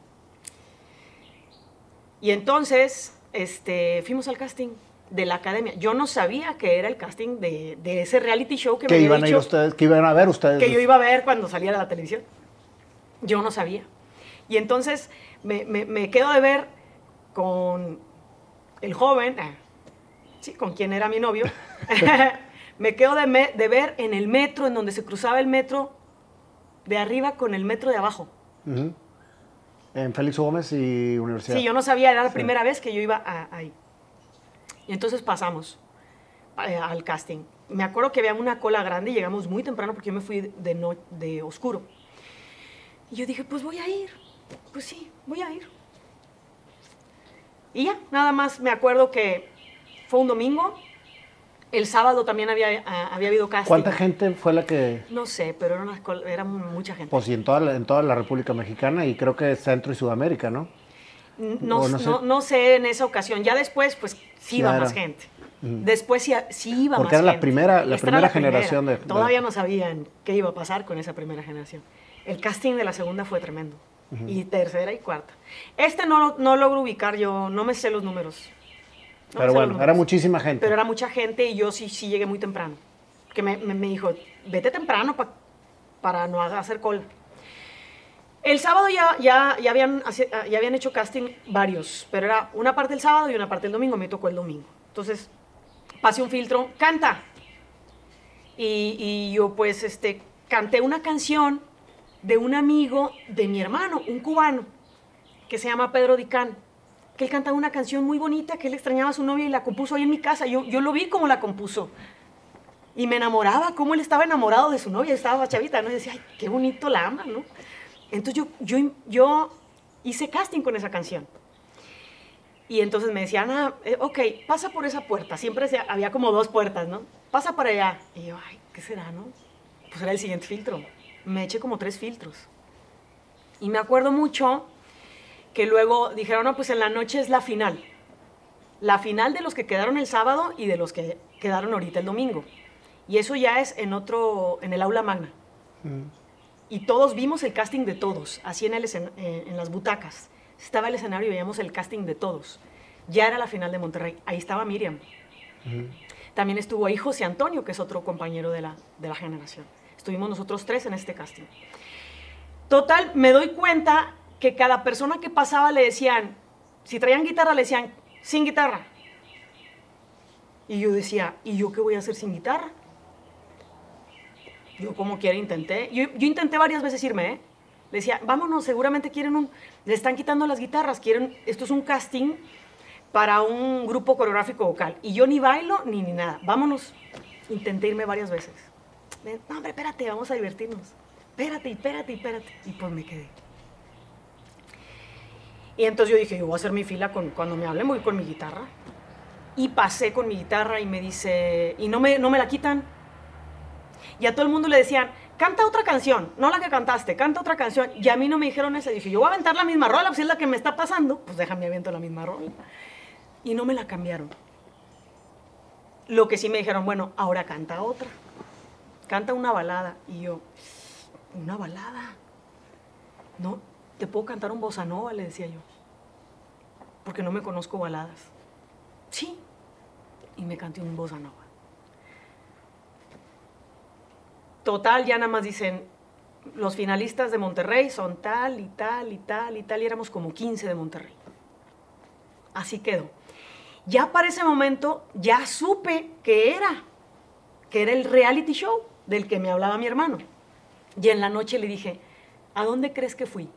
Y entonces este, fuimos al casting de la academia. Yo no sabía que era el casting de, ese reality show que, me iban a ir ustedes, que iban a ver ustedes. Que yo iba a ver cuando saliera la televisión. Yo no sabía. Y entonces me, quedo de ver con el joven, ah, sí, con quien era mi novio. me quedo de, de, ver en el metro, en donde se cruzaba el metro de arriba con el metro de abajo. En Félix Gómez y Universidad. Sí, yo no sabía, era la primera vez que yo iba ahí. Y entonces pasamos eh, al casting. Me acuerdo que había una cola grande y llegamos muy temprano porque yo me fui de, no, de oscuro. Y yo dije, pues voy a ir. Pues sí, voy a ir. Y ya, nada más me acuerdo que fue un domingo. El sábado también había, ah, había habido casting. ¿Cuánta gente fue la que...? No sé, pero era, una, era mucha gente. Pues y en toda, la, en toda la República Mexicana y creo que Centro y Sudamérica, ¿no? No, no, sé. en esa ocasión. Ya después, pues sí iba más gente. Después sí, sí iba Porque más era la primera, la primera generación de... Todavía no sabían qué iba a pasar con esa primera generación. El casting de la segunda fue tremendo. Y tercera y cuarta. Este no, no logro ubicar yo, no me sé los números. pero bueno, era muchísima gente. Pero era mucha gente y yo sí, sí llegué muy temprano. Que me, me, dijo, vete temprano para no hacer cola. El sábado ya, ya, ya, habían, ya habían hecho casting varios, pero era una parte el sábado y una parte el domingo, me tocó el domingo. Entonces, pasé un filtro, canta. Y, y yo pues este, canté una canción de un amigo de mi hermano, un cubano, que se llama Pedro Dicán, que él cantaba una canción muy bonita, que él extrañaba a su novia y la compuso ahí en mi casa. Yo, yo lo vi como la compuso. Y me enamoraba, como él estaba enamorado de su novia, estaba chavita, ¿no? Y decía, ay, qué bonito la ama, ¿no? Entonces yo, yo, yo hice casting con esa canción. Y entonces me decían, ah, eh, ok, pasa por esa puerta. Siempre había como dos puertas, ¿no? Pasa para allá. Y yo, ay, ¿qué será, no? Pues era el siguiente filtro. Me eché como tres filtros. Y me acuerdo mucho que luego dijeron, no, pues en la noche es la final. La final de los que quedaron el sábado y de los que quedaron ahorita el domingo. Y eso ya es en otro, en el aula magna. Mm y todos vimos el casting de todos, así en, el eh, en las butacas. Estaba el escenario y veíamos el casting de todos. Ya era la final de Monterrey. Ahí estaba Miriam. También estuvo ahí José Antonio, que es otro compañero de la, de la generación. Estuvimos nosotros tres en este casting. Total, me doy cuenta que cada persona que pasaba le decían, si traían guitarra, le decían, sin guitarra. Y yo decía, ¿y yo qué voy a hacer sin guitarra? Yo como quiera intenté. Yo, intenté varias veces irme, ¿eh? Le decía, vámonos, seguramente quieren un... Le están quitando las guitarras, quieren... Esto es un casting para un grupo coreográfico vocal. Y yo ni bailo ni, ni nada. Vámonos. Intenté irme varias veces. No, hombre, espérate, vamos a divertirnos. Espérate, espérate, espérate. Y pues me quedé. Y entonces yo dije, yo voy a hacer mi fila con, cuando me hablen, voy con mi guitarra. Y pasé con mi guitarra y me dice, y no me, no me la quitan y a todo el mundo le decían, canta otra canción, no la que cantaste, canta otra canción. Y a mí no me dijeron eso. Dije, yo voy a aventar la misma rola, pues si es la que me está pasando, pues déjame aviento la misma rola. Y no me la cambiaron. Lo que sí me dijeron, bueno, ahora canta otra. Canta una balada. Y yo, ¿una balada? No, te puedo cantar un bossa nova, le decía yo. Porque no me conozco baladas. Sí. Y me canté un bossa nova. Total, ya nada más dicen, los finalistas de Monterrey son tal y tal y tal y tal, y éramos como 15 de Monterrey. Así quedó. Ya para ese momento ya supe que era, que era el reality show del que me hablaba mi hermano. Y en la noche le dije, ¿a dónde crees que fui?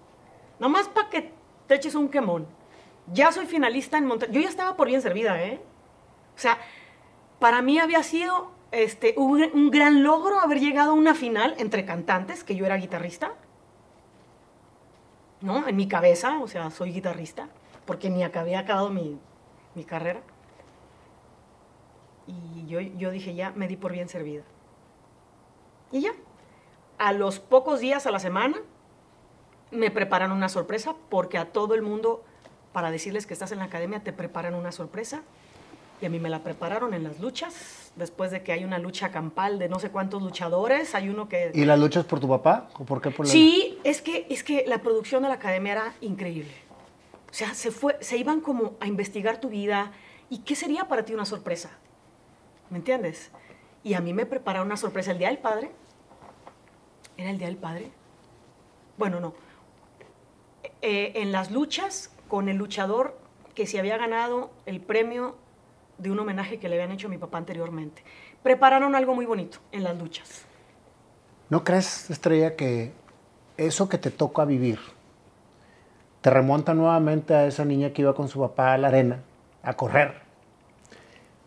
Nomás para que te eches un quemón. Ya soy finalista en Monterrey. Yo ya estaba por bien servida, ¿eh? O sea, para mí había sido este, hubo un gran logro haber llegado a una final entre cantantes, que yo era guitarrista. ¿No? En mi cabeza, o sea, soy guitarrista, porque ni había acabado mi, mi carrera. Y yo, yo dije, ya me di por bien servida. Y ya, a los pocos días a la semana me preparan una sorpresa porque a todo el mundo, para decirles que estás en la academia, te preparan una sorpresa. Y a mí me la prepararon en las luchas, después de que hay una lucha campal de no sé cuántos luchadores, hay uno que... ¿Y las luchas por tu papá? ¿O por qué por la... Sí, es que, es que la producción de la academia era increíble. O sea, se, fue, se iban como a investigar tu vida y qué sería para ti una sorpresa. ¿Me entiendes? Y a mí me prepararon una sorpresa el Día del Padre. ¿Era el Día del Padre? Bueno, no. Eh, en las luchas con el luchador que se había ganado el premio de un homenaje que le habían hecho a mi papá anteriormente. Prepararon algo muy bonito en las luchas. ¿No crees, Estrella, que eso que te toca vivir te remonta nuevamente a esa niña que iba con su papá a la arena a correr?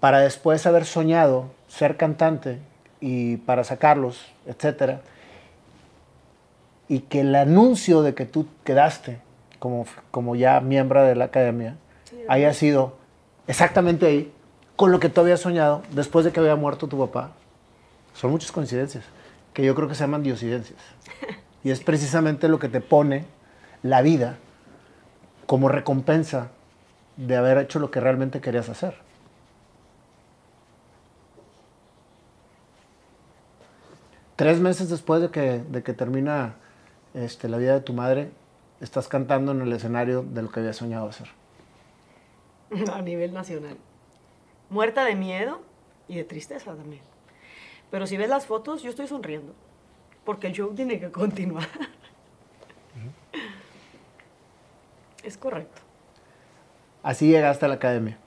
Para después haber soñado ser cantante y para sacarlos, etcétera, y que el anuncio de que tú quedaste como, como ya miembro de la academia haya sido exactamente ahí, con lo que tú habías soñado después de que había muerto tu papá. Son muchas coincidencias, que yo creo que se llaman diosidencias. Y es precisamente lo que te pone la vida como recompensa de haber hecho lo que realmente querías hacer. Tres meses después de que, de que termina este, la vida de tu madre, estás cantando en el escenario de lo que había soñado hacer. A nivel nacional. Muerta de miedo y de tristeza también. Pero si ves las fotos, yo estoy sonriendo. Porque el show tiene que continuar. Es correcto. Así llegaste a la academia.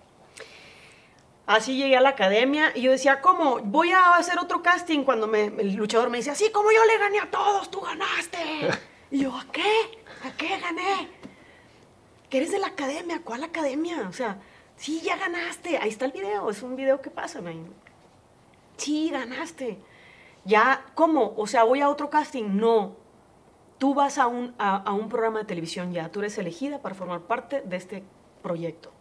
Así llegué a la academia y yo decía, ¿cómo? Voy a hacer otro casting cuando me, el luchador me dice, así como yo le gané a todos, tú ganaste. y yo, ¿a qué? ¿A qué gané? Que eres de la academia, ¿cuál academia? O sea, sí, ya ganaste. Ahí está el video, es un video que pasa, man. Sí, ganaste. Ya, ¿cómo? O sea, voy a otro casting. No. Tú vas a un, a, un programa de televisión ya. Tú eres elegida para formar parte de este proyecto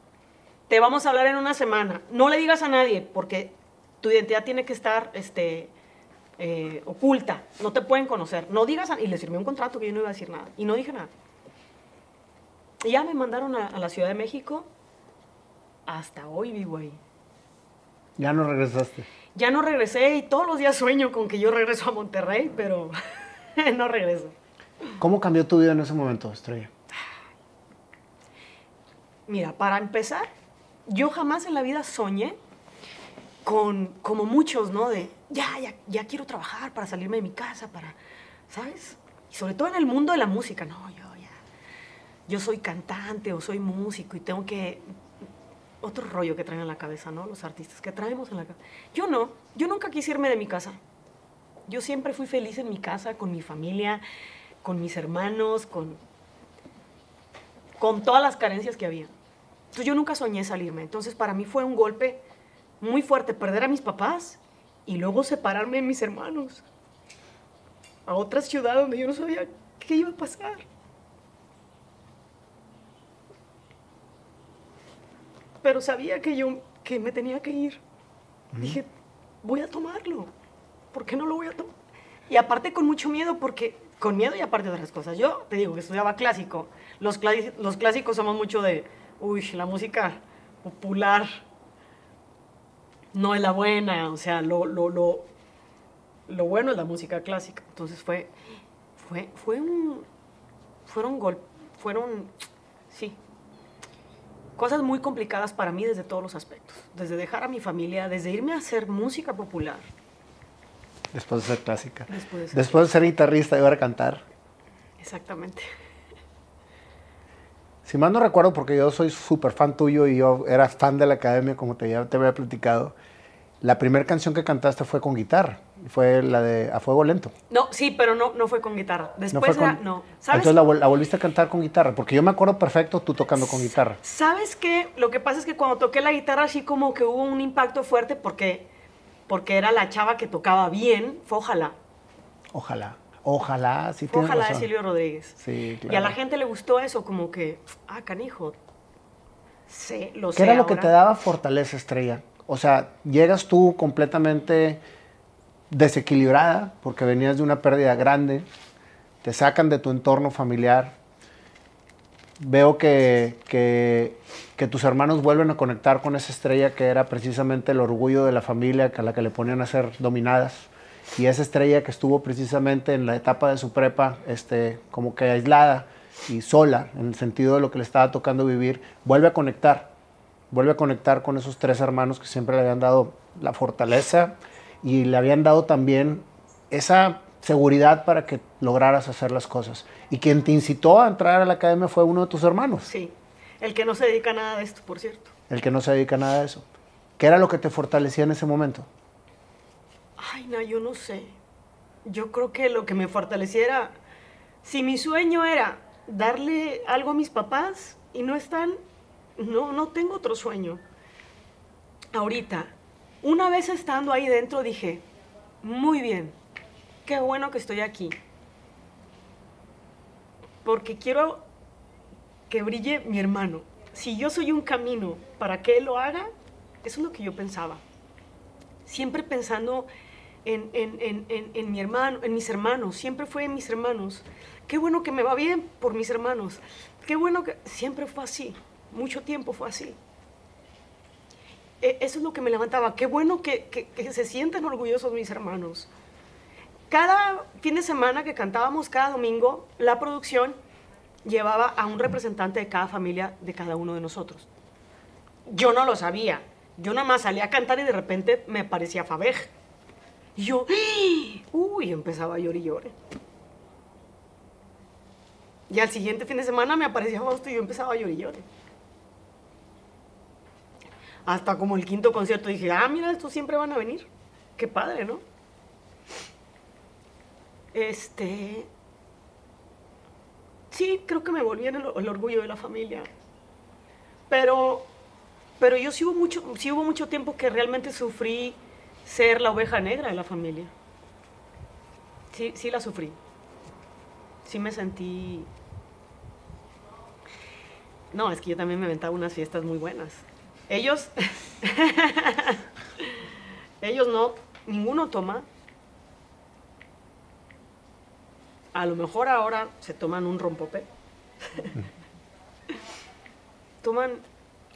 te vamos a hablar en una semana. No le digas a nadie, porque tu identidad tiene que estar este, eh, oculta. No te pueden conocer. No digas, a, y le firmé un contrato que yo no iba a decir nada. Y no dije nada. Y ya me mandaron a la Ciudad de México. Hasta hoy vivo ahí. Ya no regresaste. Ya no regresé y todos los días sueño con que yo regreso a Monterrey, pero no regreso. ¿Cómo cambió tu vida en ese momento, Estrella? Mira, para empezar, yo jamás en la vida soñé con, como muchos, ¿no? De, ya, ya, ya quiero trabajar para salirme de mi casa, para, ¿sabes? Y sobre todo en el mundo de la música, no, yo ya, yo soy cantante o soy músico y tengo que, otro rollo que traen en la cabeza, ¿no? Los artistas que traemos en la cabeza. Yo no, yo nunca quise irme de mi casa. Yo siempre fui feliz en mi casa, con mi familia, con mis hermanos, con, con todas las carencias que había. Entonces yo nunca soñé salirme. Entonces para mí fue un golpe muy fuerte perder a mis papás y luego separarme de mis hermanos a otra ciudad donde yo no sabía qué iba a pasar. Pero sabía que yo que me tenía que ir. Dije, voy a tomarlo. ¿Por qué no lo voy a tomar? Y aparte con mucho miedo, porque con miedo y aparte de otras cosas. Yo te digo que estudiaba clásico. Los, los clásicos somos mucho de, uy, la música popular no es la buena, o sea, lo, lo, lo, lo bueno es la música clásica. Entonces fue, fue, fue un, fueron gol, fueron, sí, cosas muy complicadas para mí desde todos los aspectos. Desde dejar a mi familia, desde irme a hacer música popular. Después de ser clásica. Después de ser, Después de ser guitarrista y ahora cantar. Exactamente. Si mal no recuerdo, porque yo soy súper fan tuyo y yo era fan de la academia, como te, ya te había platicado, la primera canción que cantaste fue con guitarra, fue la de A Fuego Lento. No, sí, pero no, no fue con guitarra. Después fue era- con- no. ¿Sabes? Entonces la, vol- la volviste a cantar con guitarra, porque yo me acuerdo perfecto tú tocando con guitarra. ¿Sabes qué? Lo que pasa es que cuando toqué la guitarra así como que hubo un impacto fuerte porque, porque era la chava que tocaba bien, fue Ojalá. Ojalá, ojalá, sí Fue Ojalá de. Silvio Rodríguez. Sí, Y a claro. la gente le gustó eso, como que, ah, canijo. Sí, lo sé. ¿Qué era lo que te daba fortaleza, Estrella? O sea, llegas tú completamente desequilibrada porque venías de una pérdida grande, te sacan de tu entorno familiar. Veo que, que, tus hermanos vuelven a conectar con esa estrella que era precisamente el orgullo de la familia a la que le ponían a ser dominadas. Y esa estrella que estuvo precisamente en la etapa de su prepa, este, como que aislada y sola, en el sentido de lo que le estaba tocando vivir, vuelve a conectar. Vuelve a conectar con esos tres hermanos que siempre le habían dado la fortaleza y le habían dado también esa seguridad para que lograras hacer las cosas. Y quien te incitó a entrar a la academia fue uno de tus hermanos. Sí, el que no se dedica a nada de esto, por cierto. El que no se dedica a nada de eso. ¿Qué era lo que te fortalecía en ese momento? Ay, no, yo no sé. Yo creo que lo que me fortaleciera, si mi sueño era darle algo a mis papás y no están, no, no tengo otro sueño. Ahorita, una vez estando ahí dentro dije, muy bien, qué bueno que estoy aquí. Porque quiero que brille mi hermano. Si yo soy un camino para que él lo haga, eso es lo que yo pensaba. Siempre pensando en, mi hermano, en mis hermanos, siempre fue en mis hermanos. Qué bueno que me va bien por mis hermanos. Qué bueno que siempre fue así. Mucho tiempo fue así. E, eso es lo que me levantaba. Qué bueno que, se sientan orgullosos mis hermanos cada fin de semana que cantábamos, cada domingo, la producción llevaba a un representante de cada familia de cada uno de nosotros. Yo no lo sabía. Yo nada más salía a cantar y de repente me aparecía Fabej. Y yo, uy, empezaba a llorar y llorar. Y al siguiente fin de semana me aparecía Fausto y yo empezaba a llorar y llorar. Hasta como el quinto concierto dije, ah, mira, estos siempre van a venir. Qué padre, ¿no? Este. Sí, creo que me volví en el, orgullo de la familia. Pero, pero yo sí hubo, mucho, sí hubo mucho tiempo que realmente sufrí ser la oveja negra de la familia. Sí, sí la sufrí. Sí me sentí... No, es que yo también me inventaba unas fiestas muy buenas. Ellos... Ellos no, ninguno toma, A lo mejor ahora se toman un rompope. toman,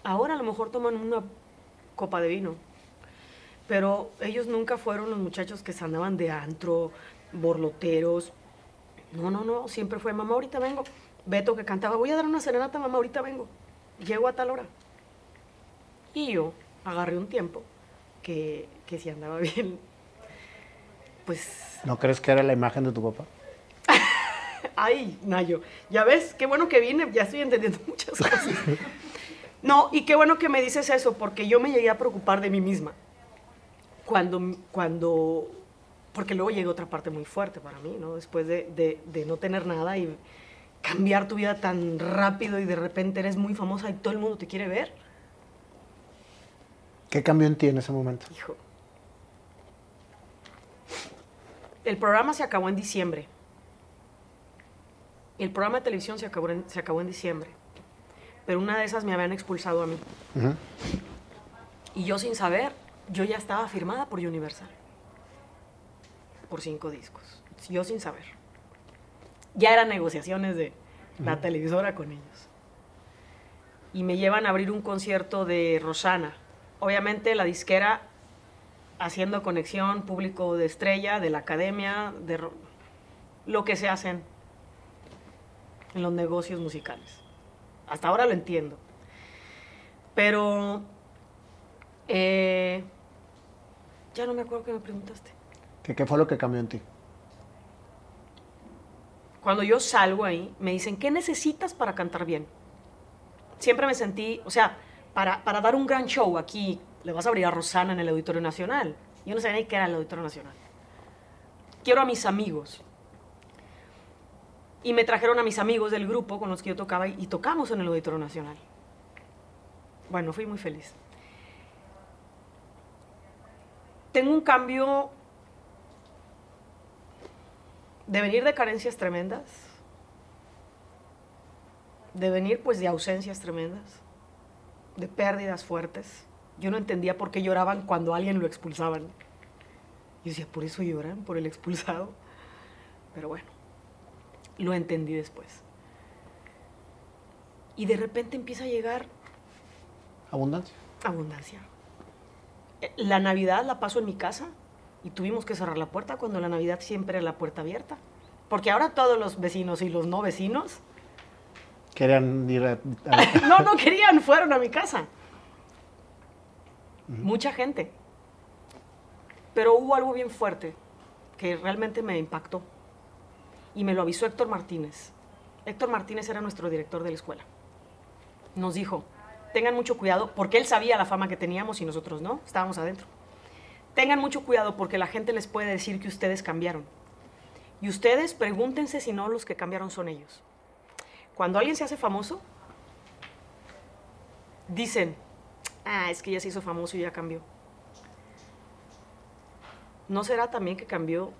ahora a lo mejor toman una copa de vino. Pero ellos nunca fueron los muchachos que se andaban de antro, borloteros. No, no, no, siempre fue, mamá, ahorita vengo. Beto que cantaba, voy a dar una serenata, mamá, ahorita vengo. Llego a tal hora. Y yo agarré un tiempo que, que si andaba bien, pues... ¿No crees que era la imagen de tu papá? Ay, Nayo, ya ves, qué bueno que vine, ya estoy entendiendo muchas cosas. No, y qué bueno que me dices eso, porque yo me llegué a preocupar de mí misma. Cuando, cuando, porque luego llegó otra parte muy fuerte para mí, ¿no? Después de, de no tener nada y cambiar tu vida tan rápido y de repente eres muy famosa y todo el mundo te quiere ver. ¿Qué cambió en ti en ese momento? Hijo. El programa se acabó en diciembre el programa de televisión se acabó en, se acabó en diciembre, pero una de esas me habían expulsado a mí. Y yo sin saber, yo ya estaba firmada por Universal, por cinco discos, yo sin saber. Ya eran negociaciones de la televisora con ellos. Y me llevan a abrir un concierto de Rosana. Obviamente la disquera haciendo conexión, público de estrella, de la academia, de lo que se hacen en los negocios musicales. Hasta ahora lo entiendo. Pero eh, ya no me acuerdo que me preguntaste. ¿Qué, ¿Qué fue lo que cambió en ti? Cuando yo salgo ahí, me dicen, ¿qué necesitas para cantar bien? Siempre me sentí, o sea, para, para dar un gran show aquí, le vas a abrir a Rosana en el Auditorio Nacional. Yo no sabía ni qué era el Auditorio Nacional. Quiero a mis amigos, y me trajeron a mis amigos del grupo con los que yo tocaba y, tocamos en el Auditorio Nacional. Bueno, fui muy feliz. Tengo un cambio de venir de carencias tremendas, de venir pues de ausencias tremendas, de pérdidas fuertes. Yo no entendía por qué lloraban cuando alguien lo expulsaban. Yo decía, por eso lloran, por el expulsado. Pero bueno, lo entendí después. Y de repente empieza a llegar Abundancia. abundancia. Eh, La Navidad la paso en mi casa y tuvimos que cerrar la puerta cuando la Navidad siempre era la puerta abierta. Porque ahora todos los vecinos y los no vecinos Querían ir a... a- no, no querían, fueron a mi casa. Mucha gente. Pero hubo algo bien fuerte que realmente me impactó. Y me lo avisó Héctor Martínez. Héctor Martínez era nuestro director de la escuela. Nos dijo, tengan mucho cuidado, porque él sabía la fama que teníamos y nosotros no, estábamos adentro. Tengan mucho cuidado porque la gente les puede decir que ustedes cambiaron. Y ustedes pregúntense si no los que cambiaron son ellos. Cuando alguien se hace famoso, dicen, ah, es que ya se hizo famoso y ya cambió. ¿No será también que cambió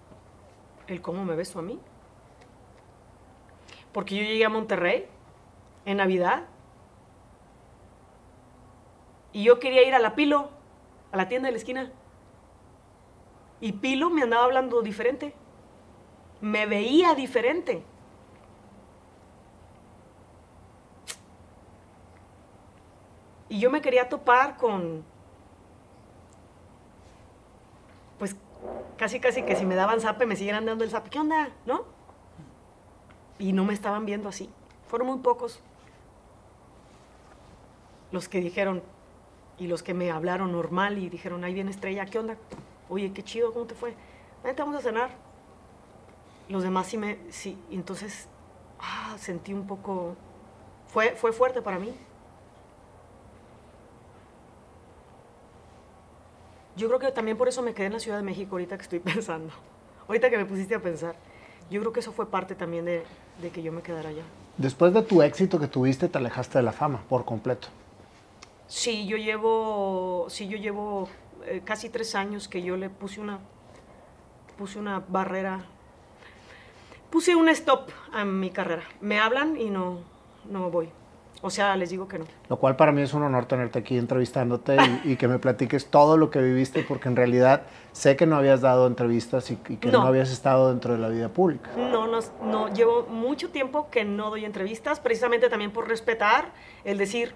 el cómo me ves tú a mí? Porque yo llegué a Monterrey en Navidad y yo quería ir a la Pilo, a la tienda de la esquina. Y Pilo me andaba hablando diferente. Me veía diferente. Y yo me quería topar con, pues casi casi que si me daban zape me siguieran dando el zape. ¿Qué onda? ¿No? Y no me estaban viendo así. Fueron muy pocos los que dijeron y los que me hablaron normal y dijeron, ahí viene Estrella, ¿qué onda? Oye, qué chido, ¿cómo te fue? Vente, vamos a cenar. Los demás sí me, sí, entonces, ah, sentí un poco, fue, fue fuerte para mí. Yo creo que también por eso me quedé en la Ciudad de México ahorita que estoy pensando. Ahorita que me pusiste a pensar. Yo creo que eso fue parte también de, de que yo me quedara allá. Después de tu éxito que tuviste, te alejaste de la fama por completo. Sí, yo llevo, sí, yo llevo eh, casi tres años que yo le puse una, puse una barrera, puse un stop a mi carrera. Me hablan y no, no voy. O sea, les digo que no. Lo cual para mí es un honor tenerte aquí entrevistándote y, y que me platiques todo lo que viviste, porque en realidad sé que no habías dado entrevistas y, y que no. No. habías estado dentro de la vida pública. No, no, no, llevo mucho tiempo que no doy entrevistas, precisamente también por respetar el decir,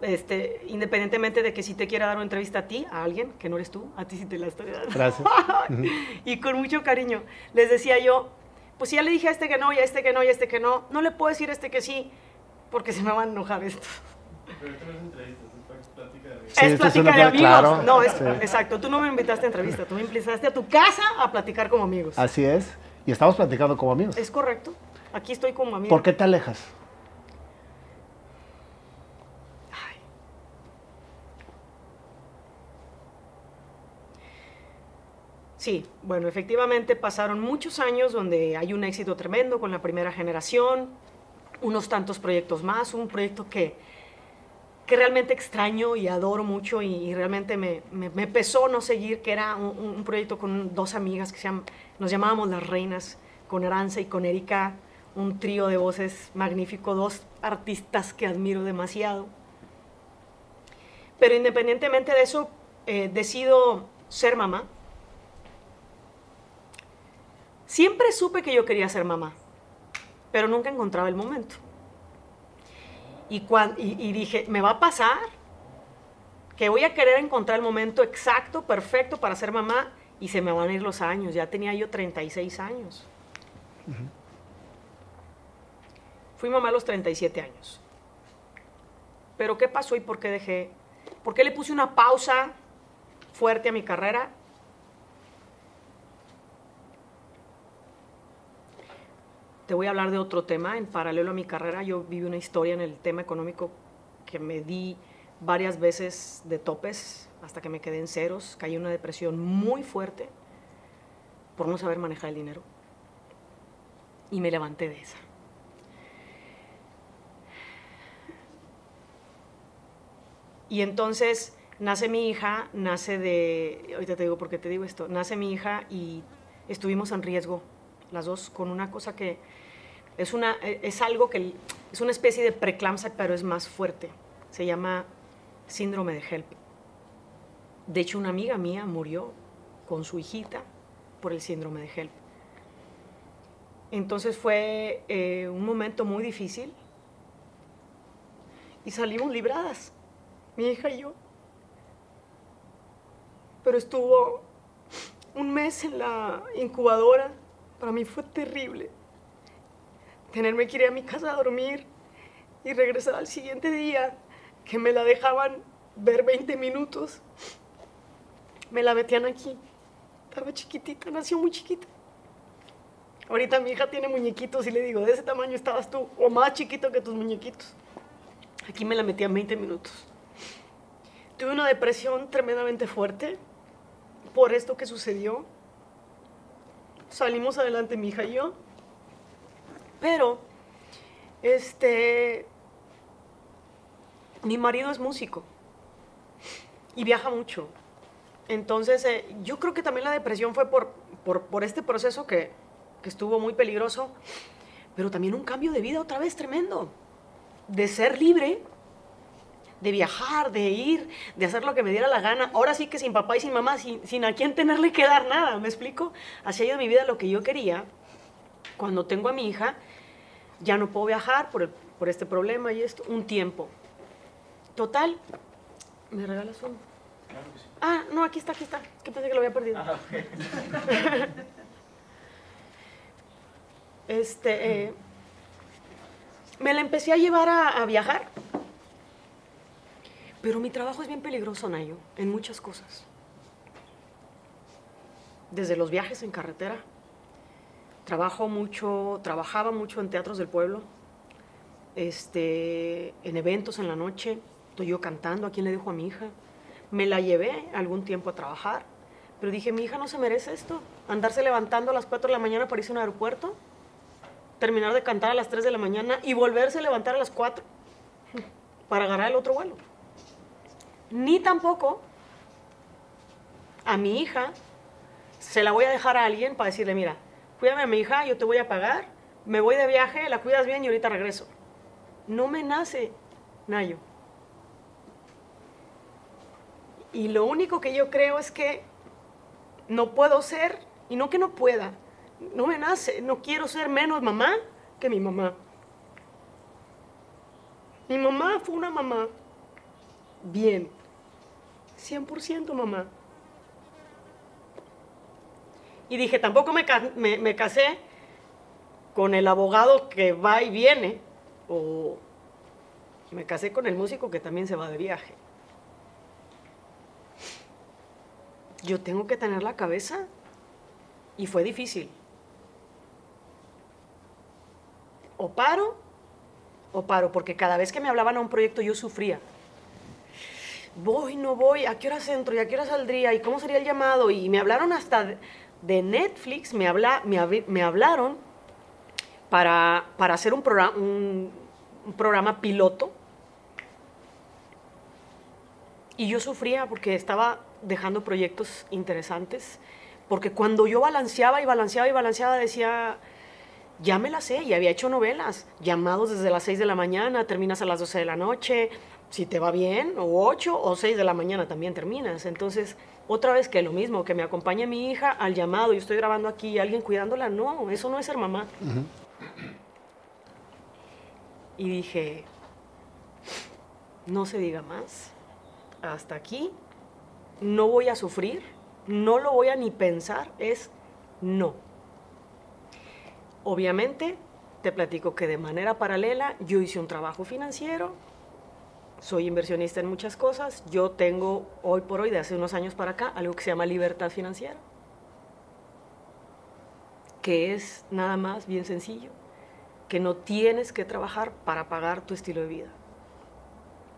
este, independientemente de que si te quiera dar una entrevista a ti, a alguien, que no eres tú, a ti sí te la estoy dando. Gracias. y con mucho cariño. Les decía yo, pues si ya le dije a este que no, y a este que no, y a este que no, no le puedo decir a este que sí, porque se me van a enojar estos. Pero esto no es entrevista, es plática de amigos. Sí, es plática de amigos. claro, no, es, sí. exacto. Tú no me invitaste a entrevista, tú me invitaste a tu casa a platicar como amigos. Así es. Y estamos platicando como amigos. Es correcto. Aquí estoy como amigo. ¿Por qué te alejas? Ay. Sí, bueno, efectivamente pasaron muchos años donde hay un éxito tremendo con la primera generación, unos tantos proyectos más, un proyecto que, que realmente extraño y adoro mucho y, realmente me, me- pesó no seguir, que era un, proyecto con dos amigas que se nos llamábamos Las Reinas, con Aranza y con Erika, un trío de voces magnífico, dos artistas que admiro demasiado. Pero independientemente de eso, eh, decido ser mamá. Siempre supe que yo quería ser mamá, pero nunca encontraba el momento. Y, cuan- y, y dije, me va a pasar que voy a querer encontrar el momento exacto, perfecto para ser mamá y se me van a ir los años. Ya tenía yo 36 años. Fui mamá a los 37 años. Pero ¿qué pasó y por qué dejé? ¿Por qué le puse una pausa fuerte a mi carrera? Te voy a hablar de otro tema. En paralelo a mi carrera, yo viví una historia en el tema económico que me di varias veces de topes hasta que me quedé en ceros. Caí en una depresión muy fuerte por no saber manejar el dinero. Y me levanté de esa. Y entonces nace mi hija, nace de, ahorita te digo por qué te digo esto, nace mi hija y estuvimos en riesgo las dos con una cosa que es, una, es algo que es una especie de preeclampsia, pero es más fuerte. Se llama síndrome de HELP. De hecho, una amiga mía murió con su hijita por el síndrome de HELP. Entonces fue eh, un momento muy difícil y salimos libradas, mi hija y yo. Pero estuvo un mes en la incubadora, para mí fue terrible. Tenerme que ir a mi casa a dormir y regresar al siguiente día, que me la dejaban ver 20 minutos. Me la metían aquí. Estaba chiquitita, nació muy chiquita. Ahorita mi hija tiene muñequitos y le digo, de ese tamaño estabas tú, o más chiquito que tus muñequitos. Aquí me la metían 20 minutos. Tuve una depresión tremendamente fuerte por esto que sucedió. Salimos adelante mi hija y yo. Pero, este, mi marido es músico y viaja mucho. Entonces, eh, yo creo que también la depresión fue por, por, este proceso que, que estuvo muy peligroso, pero también un cambio de vida otra vez tremendo. De ser libre, de viajar, de ir, de hacer lo que me diera la gana. Ahora sí que sin papá y sin mamá, sin, sin a quién tenerle que dar nada, ¿me explico? Hacía yo de mi vida lo que yo quería. Cuando tengo a mi hija, ya no puedo viajar por, el- por este problema y esto, un tiempo. Total, ¿me regalas uno? Ah, no, aquí está, aquí está. Que pensé que lo había perdido. este, eh, me la empecé a llevar a, a viajar. Pero mi trabajo es bien peligroso, Nayo, en muchas cosas. Desde los viajes en carretera. Trabajo mucho, trabajaba mucho en teatros del pueblo, este, en eventos en la noche. Estoy yo cantando, ¿a quién le dejo a mi hija? Me la llevé algún tiempo a trabajar, pero dije, mi hija no se merece esto. Andarse levantando a las 4 de la mañana para irse a un aeropuerto, terminar de cantar a las 3 de la mañana y volverse a levantar a las 4 para agarrar el otro vuelo. Ni tampoco a mi hija se la voy a dejar a alguien para decirle, mira, cuídame a mi hija, yo te voy a pagar, me voy de viaje, la cuidas bien y ahorita regreso. No me nace, Nayo. Y lo único que yo creo es que no puedo ser, y no que no pueda, no me nace, no quiero ser menos mamá que mi mamá. Mi mamá fue una mamá bien, 100% mamá. Y dije, tampoco me, me casé con el abogado que va y viene, o me casé con el músico que también se va de viaje. Yo tengo que tener la cabeza y fue difícil. O paro, o paro, porque cada vez que me hablaban a un proyecto yo sufría. Voy, no voy, ¿a qué hora entro? ¿Y a qué hora saldría? ¿Y cómo sería el llamado? Y me hablaron hasta de, Netflix, me, habla, me, habl- me hablaron para, para hacer un, programa un programa piloto. Y yo sufría porque estaba dejando proyectos interesantes, porque cuando yo balanceaba y balanceaba y balanceaba decía, ya me la sé, y había hecho novelas, llamados desde las 6 de la mañana, terminas a las 12 de la noche, si te va bien, o 8 o 6 de la mañana también terminas. Entonces, otra vez que lo mismo, que me acompañe mi hija al llamado, yo estoy grabando aquí y alguien cuidándola, no, eso no es ser mamá. Y dije, no se diga más, hasta aquí, no voy a sufrir, no lo voy a ni pensar, es no. Obviamente, te platico que de manera paralela yo hice un trabajo financiero, soy inversionista en muchas cosas, yo tengo hoy por hoy, de hace unos años para acá, algo que se llama libertad financiera, que es nada más bien sencillo, que no tienes que trabajar para pagar tu estilo de vida.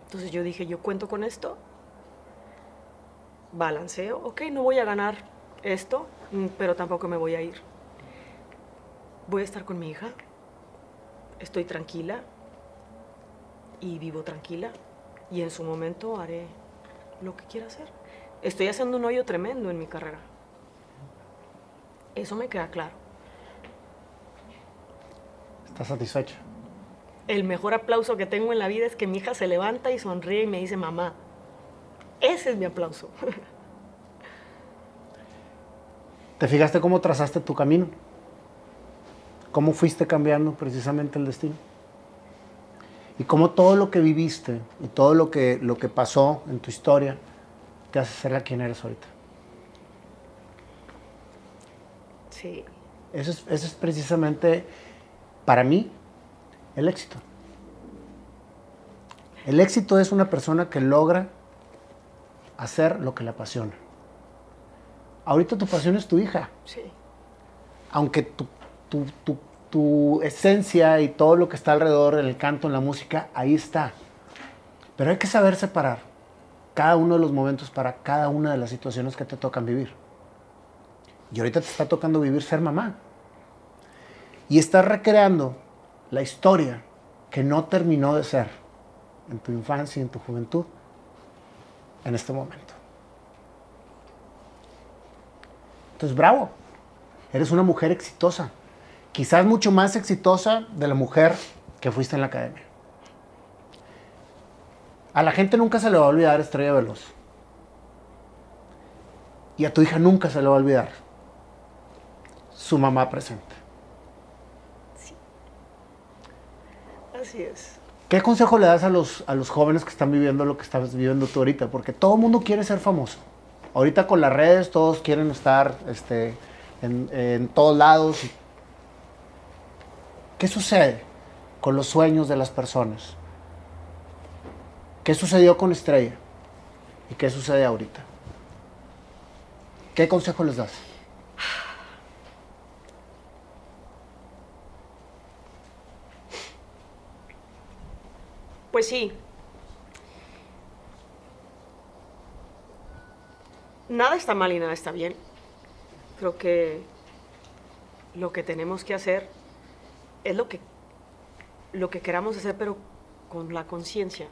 Entonces yo dije, yo cuento con esto, balanceo, ok, no voy a ganar esto, mm, pero tampoco me voy a ir. Voy a estar con mi hija, estoy tranquila y vivo tranquila y en su momento haré lo que quiera hacer. Estoy haciendo un hoyo tremendo en mi carrera. Eso me queda claro. ¿Estás satisfecha? El mejor aplauso que tengo en la vida es que mi hija se levanta y sonríe y me dice mamá. Ese es mi aplauso. ¿Te fijaste cómo trazaste tu camino? ¿Cómo fuiste cambiando precisamente el destino? Y cómo todo lo que viviste y todo lo que, lo que pasó en tu historia te hace ser la quien eres ahorita. Sí. Eso es, eso es precisamente, para mí, el éxito. El éxito es una persona que logra hacer lo que le apasiona. Ahorita tu pasión es tu hija. Sí. Aunque tu, tu- tu- tu esencia y todo lo que está alrededor, en el canto, en la música, ahí está. Pero hay que saber separar cada uno de los momentos para cada una de las situaciones que te tocan vivir. Y ahorita te está tocando vivir ser mamá. Y estás recreando la historia que no terminó de ser en tu infancia y en tu juventud en este momento. Entonces, bravo. Eres una mujer exitosa. Quizás mucho más exitosa de la mujer que fuiste en la academia. A la gente nunca se le va a olvidar Estrella Veloz. Y a tu hija nunca se le va a olvidar su mamá presente. Así es. ¿Qué consejo le das a los, a los jóvenes que están viviendo lo que estás viviendo tú ahorita? Porque todo el mundo quiere ser famoso. Ahorita con las redes todos quieren estar este, en, en todos lados. ¿Qué sucede con los sueños de las personas? ¿Qué sucedió con Estrella? ¿Y qué sucede ahorita? ¿Qué consejo les das? Pues sí. Nada está mal y nada está bien. Creo que lo que tenemos que hacer es lo que, lo que queramos hacer, pero con la conciencia.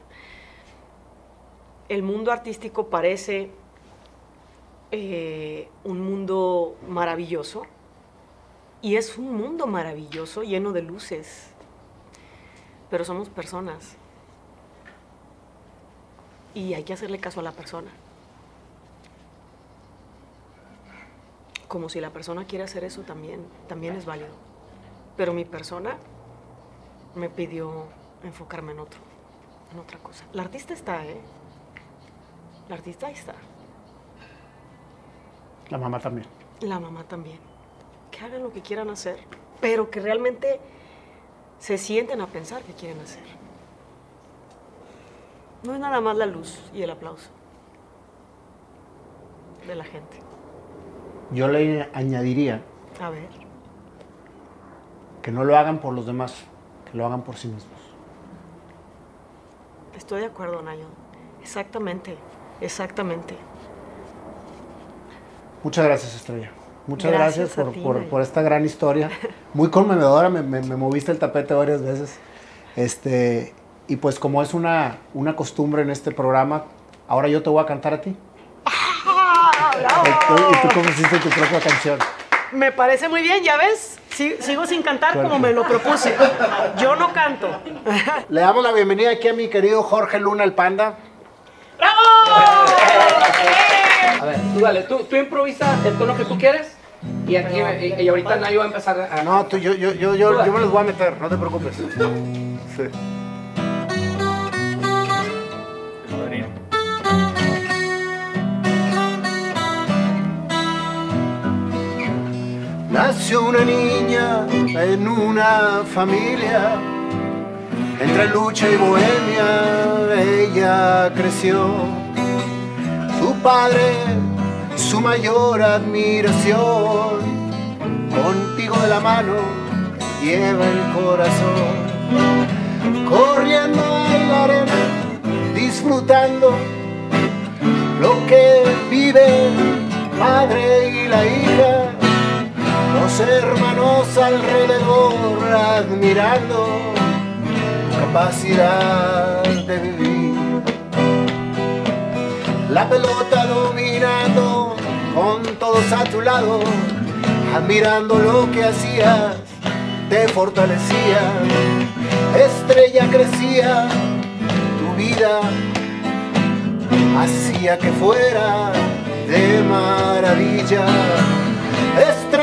El mundo artístico parece eh, un mundo maravilloso y es un mundo maravilloso lleno de luces, pero somos personas y hay que hacerle caso a la persona. Como si la persona quiere hacer eso también, también es válido. Pero mi persona me pidió enfocarme en otro, en otra cosa. La artista está, ¿eh? La artista ahí está. La mamá también. La mamá también. Que hagan lo que quieran hacer, pero que realmente se sienten a pensar que quieren hacer. No es nada más la luz y el aplauso de la gente. Yo le añadiría A ver. Que no lo hagan por los demás, que lo hagan por sí mismos. Estoy de acuerdo, Nayo. Exactamente, exactamente. Muchas gracias, Estrella. Muchas Gracias por, ti, por- Nayo. por esta gran historia. Muy conmovedora, me, me- me moviste el tapete varias veces. Este, y pues como es una, una costumbre en este programa, ahora yo te voy a cantar a ti. ¡Ah, Y tú, y tú compusiste tu propia canción. Me parece muy bien, ¿ya ves? Sigo sin cantar como me lo propuse. Yo no canto. Le damos la bienvenida aquí a mi querido Jorge Luna, el panda. A ver, tú dale, tú, tú improvisa el tono que tú quieres y, aquí, y, y ahorita Nayo va a empezar a... No, tú, yo, yo, yo, yo, yo me los voy a meter, no te preocupes. Sí. Nació una niña en una familia, entre lucha y bohemia ella creció. Su padre, su mayor admiración, contigo de la mano lleva el corazón, corriendo en la arena, disfrutando lo que vive padre y la hija, los hermanos alrededor admirando capacidad de vivir. La pelota dominando con todos a tu lado, admirando lo que hacías, te fortalecía, estrella crecía, tu vida hacía que fuera de maravilla.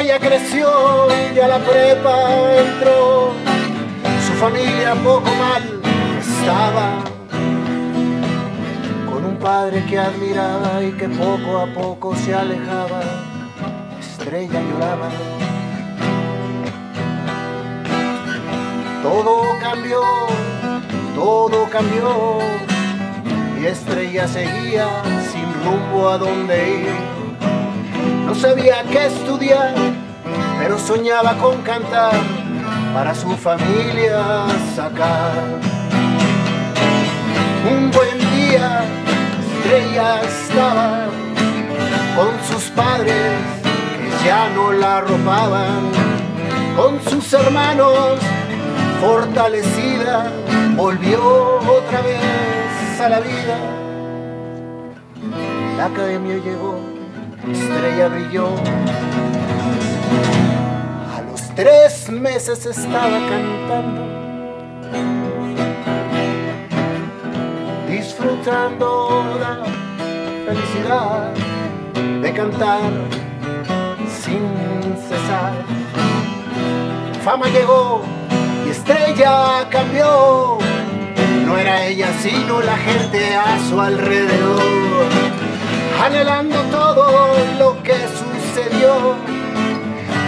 Ya creció y a la prepa entró. Su familia poco mal estaba. Con un padre que admiraba y que poco a poco se alejaba. Estrella lloraba. Todo cambió, todo cambió. Y Estrella seguía sin rumbo a dónde ir. No sabía qué estudiar, pero soñaba con cantar para su familia sacar. Un buen día, Estrella estaba con sus padres que ya no la ropaban, con sus hermanos fortalecida, volvió otra vez a la vida. La academia llegó, estrella brilló. A los tres meses estaba cantando, disfrutando la felicidad de cantar sin cesar. Fama llegó y estrella cambió. No era ella, sino la gente a su alrededor, anhelando todo lo que sucedió,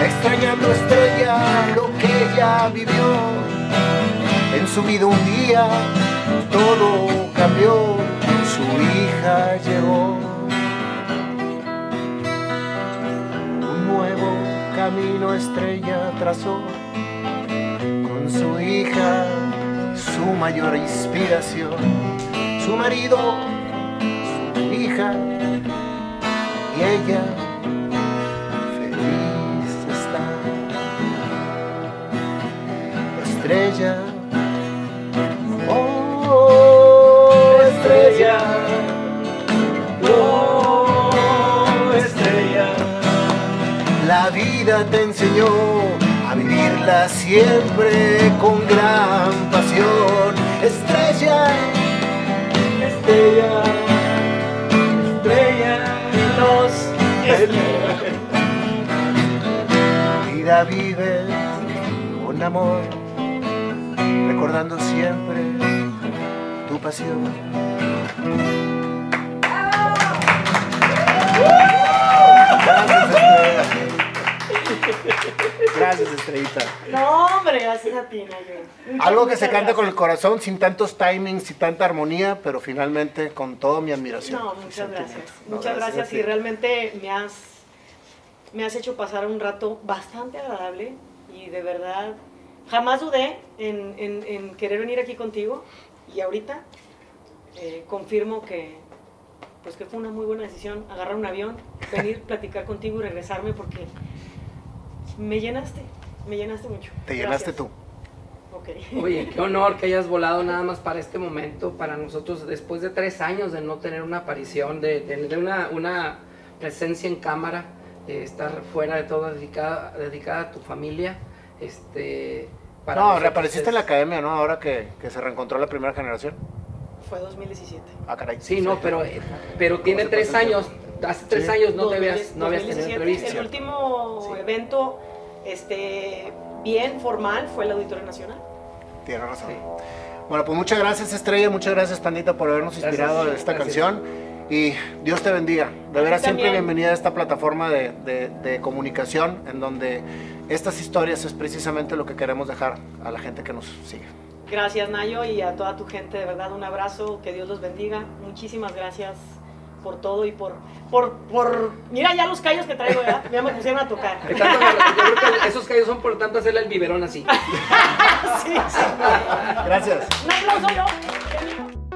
extrañando estrella lo que ella vivió. En su vida un día todo cambió, su hija llegó. Un nuevo camino estrella trazó con su hija, su mayor inspiración, su marido, su hija ella feliz está. Estrella, oh estrella, Oh, estrella. la vida te enseñó a vivirla siempre con gran pasión. Estrella. Estrella. Vida vive con amor, recordando siempre tu pasión. Gracias. Gracias, Estrellita. No, hombre, gracias a ti, Nayo. Algo que se canta con el gracias. corazón, sin tantos timings y tanta armonía, pero finalmente con toda mi admiración. No, muchas gracias. No, Muchas gracias ti. y realmente me has, me has hecho pasar un rato bastante agradable y de verdad jamás dudé en, en- en querer venir aquí contigo y ahorita eh, confirmo que pues que fue una muy buena decisión agarrar un avión, venir, platicar contigo y regresarme porque me llenaste, me llenaste mucho. Te llenaste Gracias. tú. Ok. Oye, qué honor que hayas volado nada más para este momento, para nosotros, después de tres años de no tener una aparición, de, de- de una, una presencia en cámara, de estar fuera de todo, dedicada, dedicada a tu familia. Este, para No, reapareciste es- en la academia, ¿no? Ahora que, que se reencontró la primera generación. Fue 2017. Ah, caray. Sí, no, pero, eh, pero tiene tres años, hace tres Sí. años no te 2010, habías, no habías tenido 2017. entrevista. El último evento este, bien formal fue el Auditorio Nacional. Tienes razón. Sí. Bueno, pues muchas gracias, Estrella. Muchas gracias, Pandita, por habernos Gracias, inspirado en sí, esta gracias. canción. Y Dios te bendiga. De A veras, siempre bienvenida a esta plataforma de, de- de comunicación en donde estas historias es precisamente lo que queremos dejar a la gente que nos sigue. Gracias, Nayo, y a toda tu gente, de verdad, un abrazo, que Dios los bendiga. Muchísimas gracias por todo y por, por, por... Mira ya los callos que traigo, ¿verdad? Ya me pusieron a tocar. Yo creo que esos callos son por tanto hacerle el biberón así. Sí, sí. Gracias. Un aplauso, yo.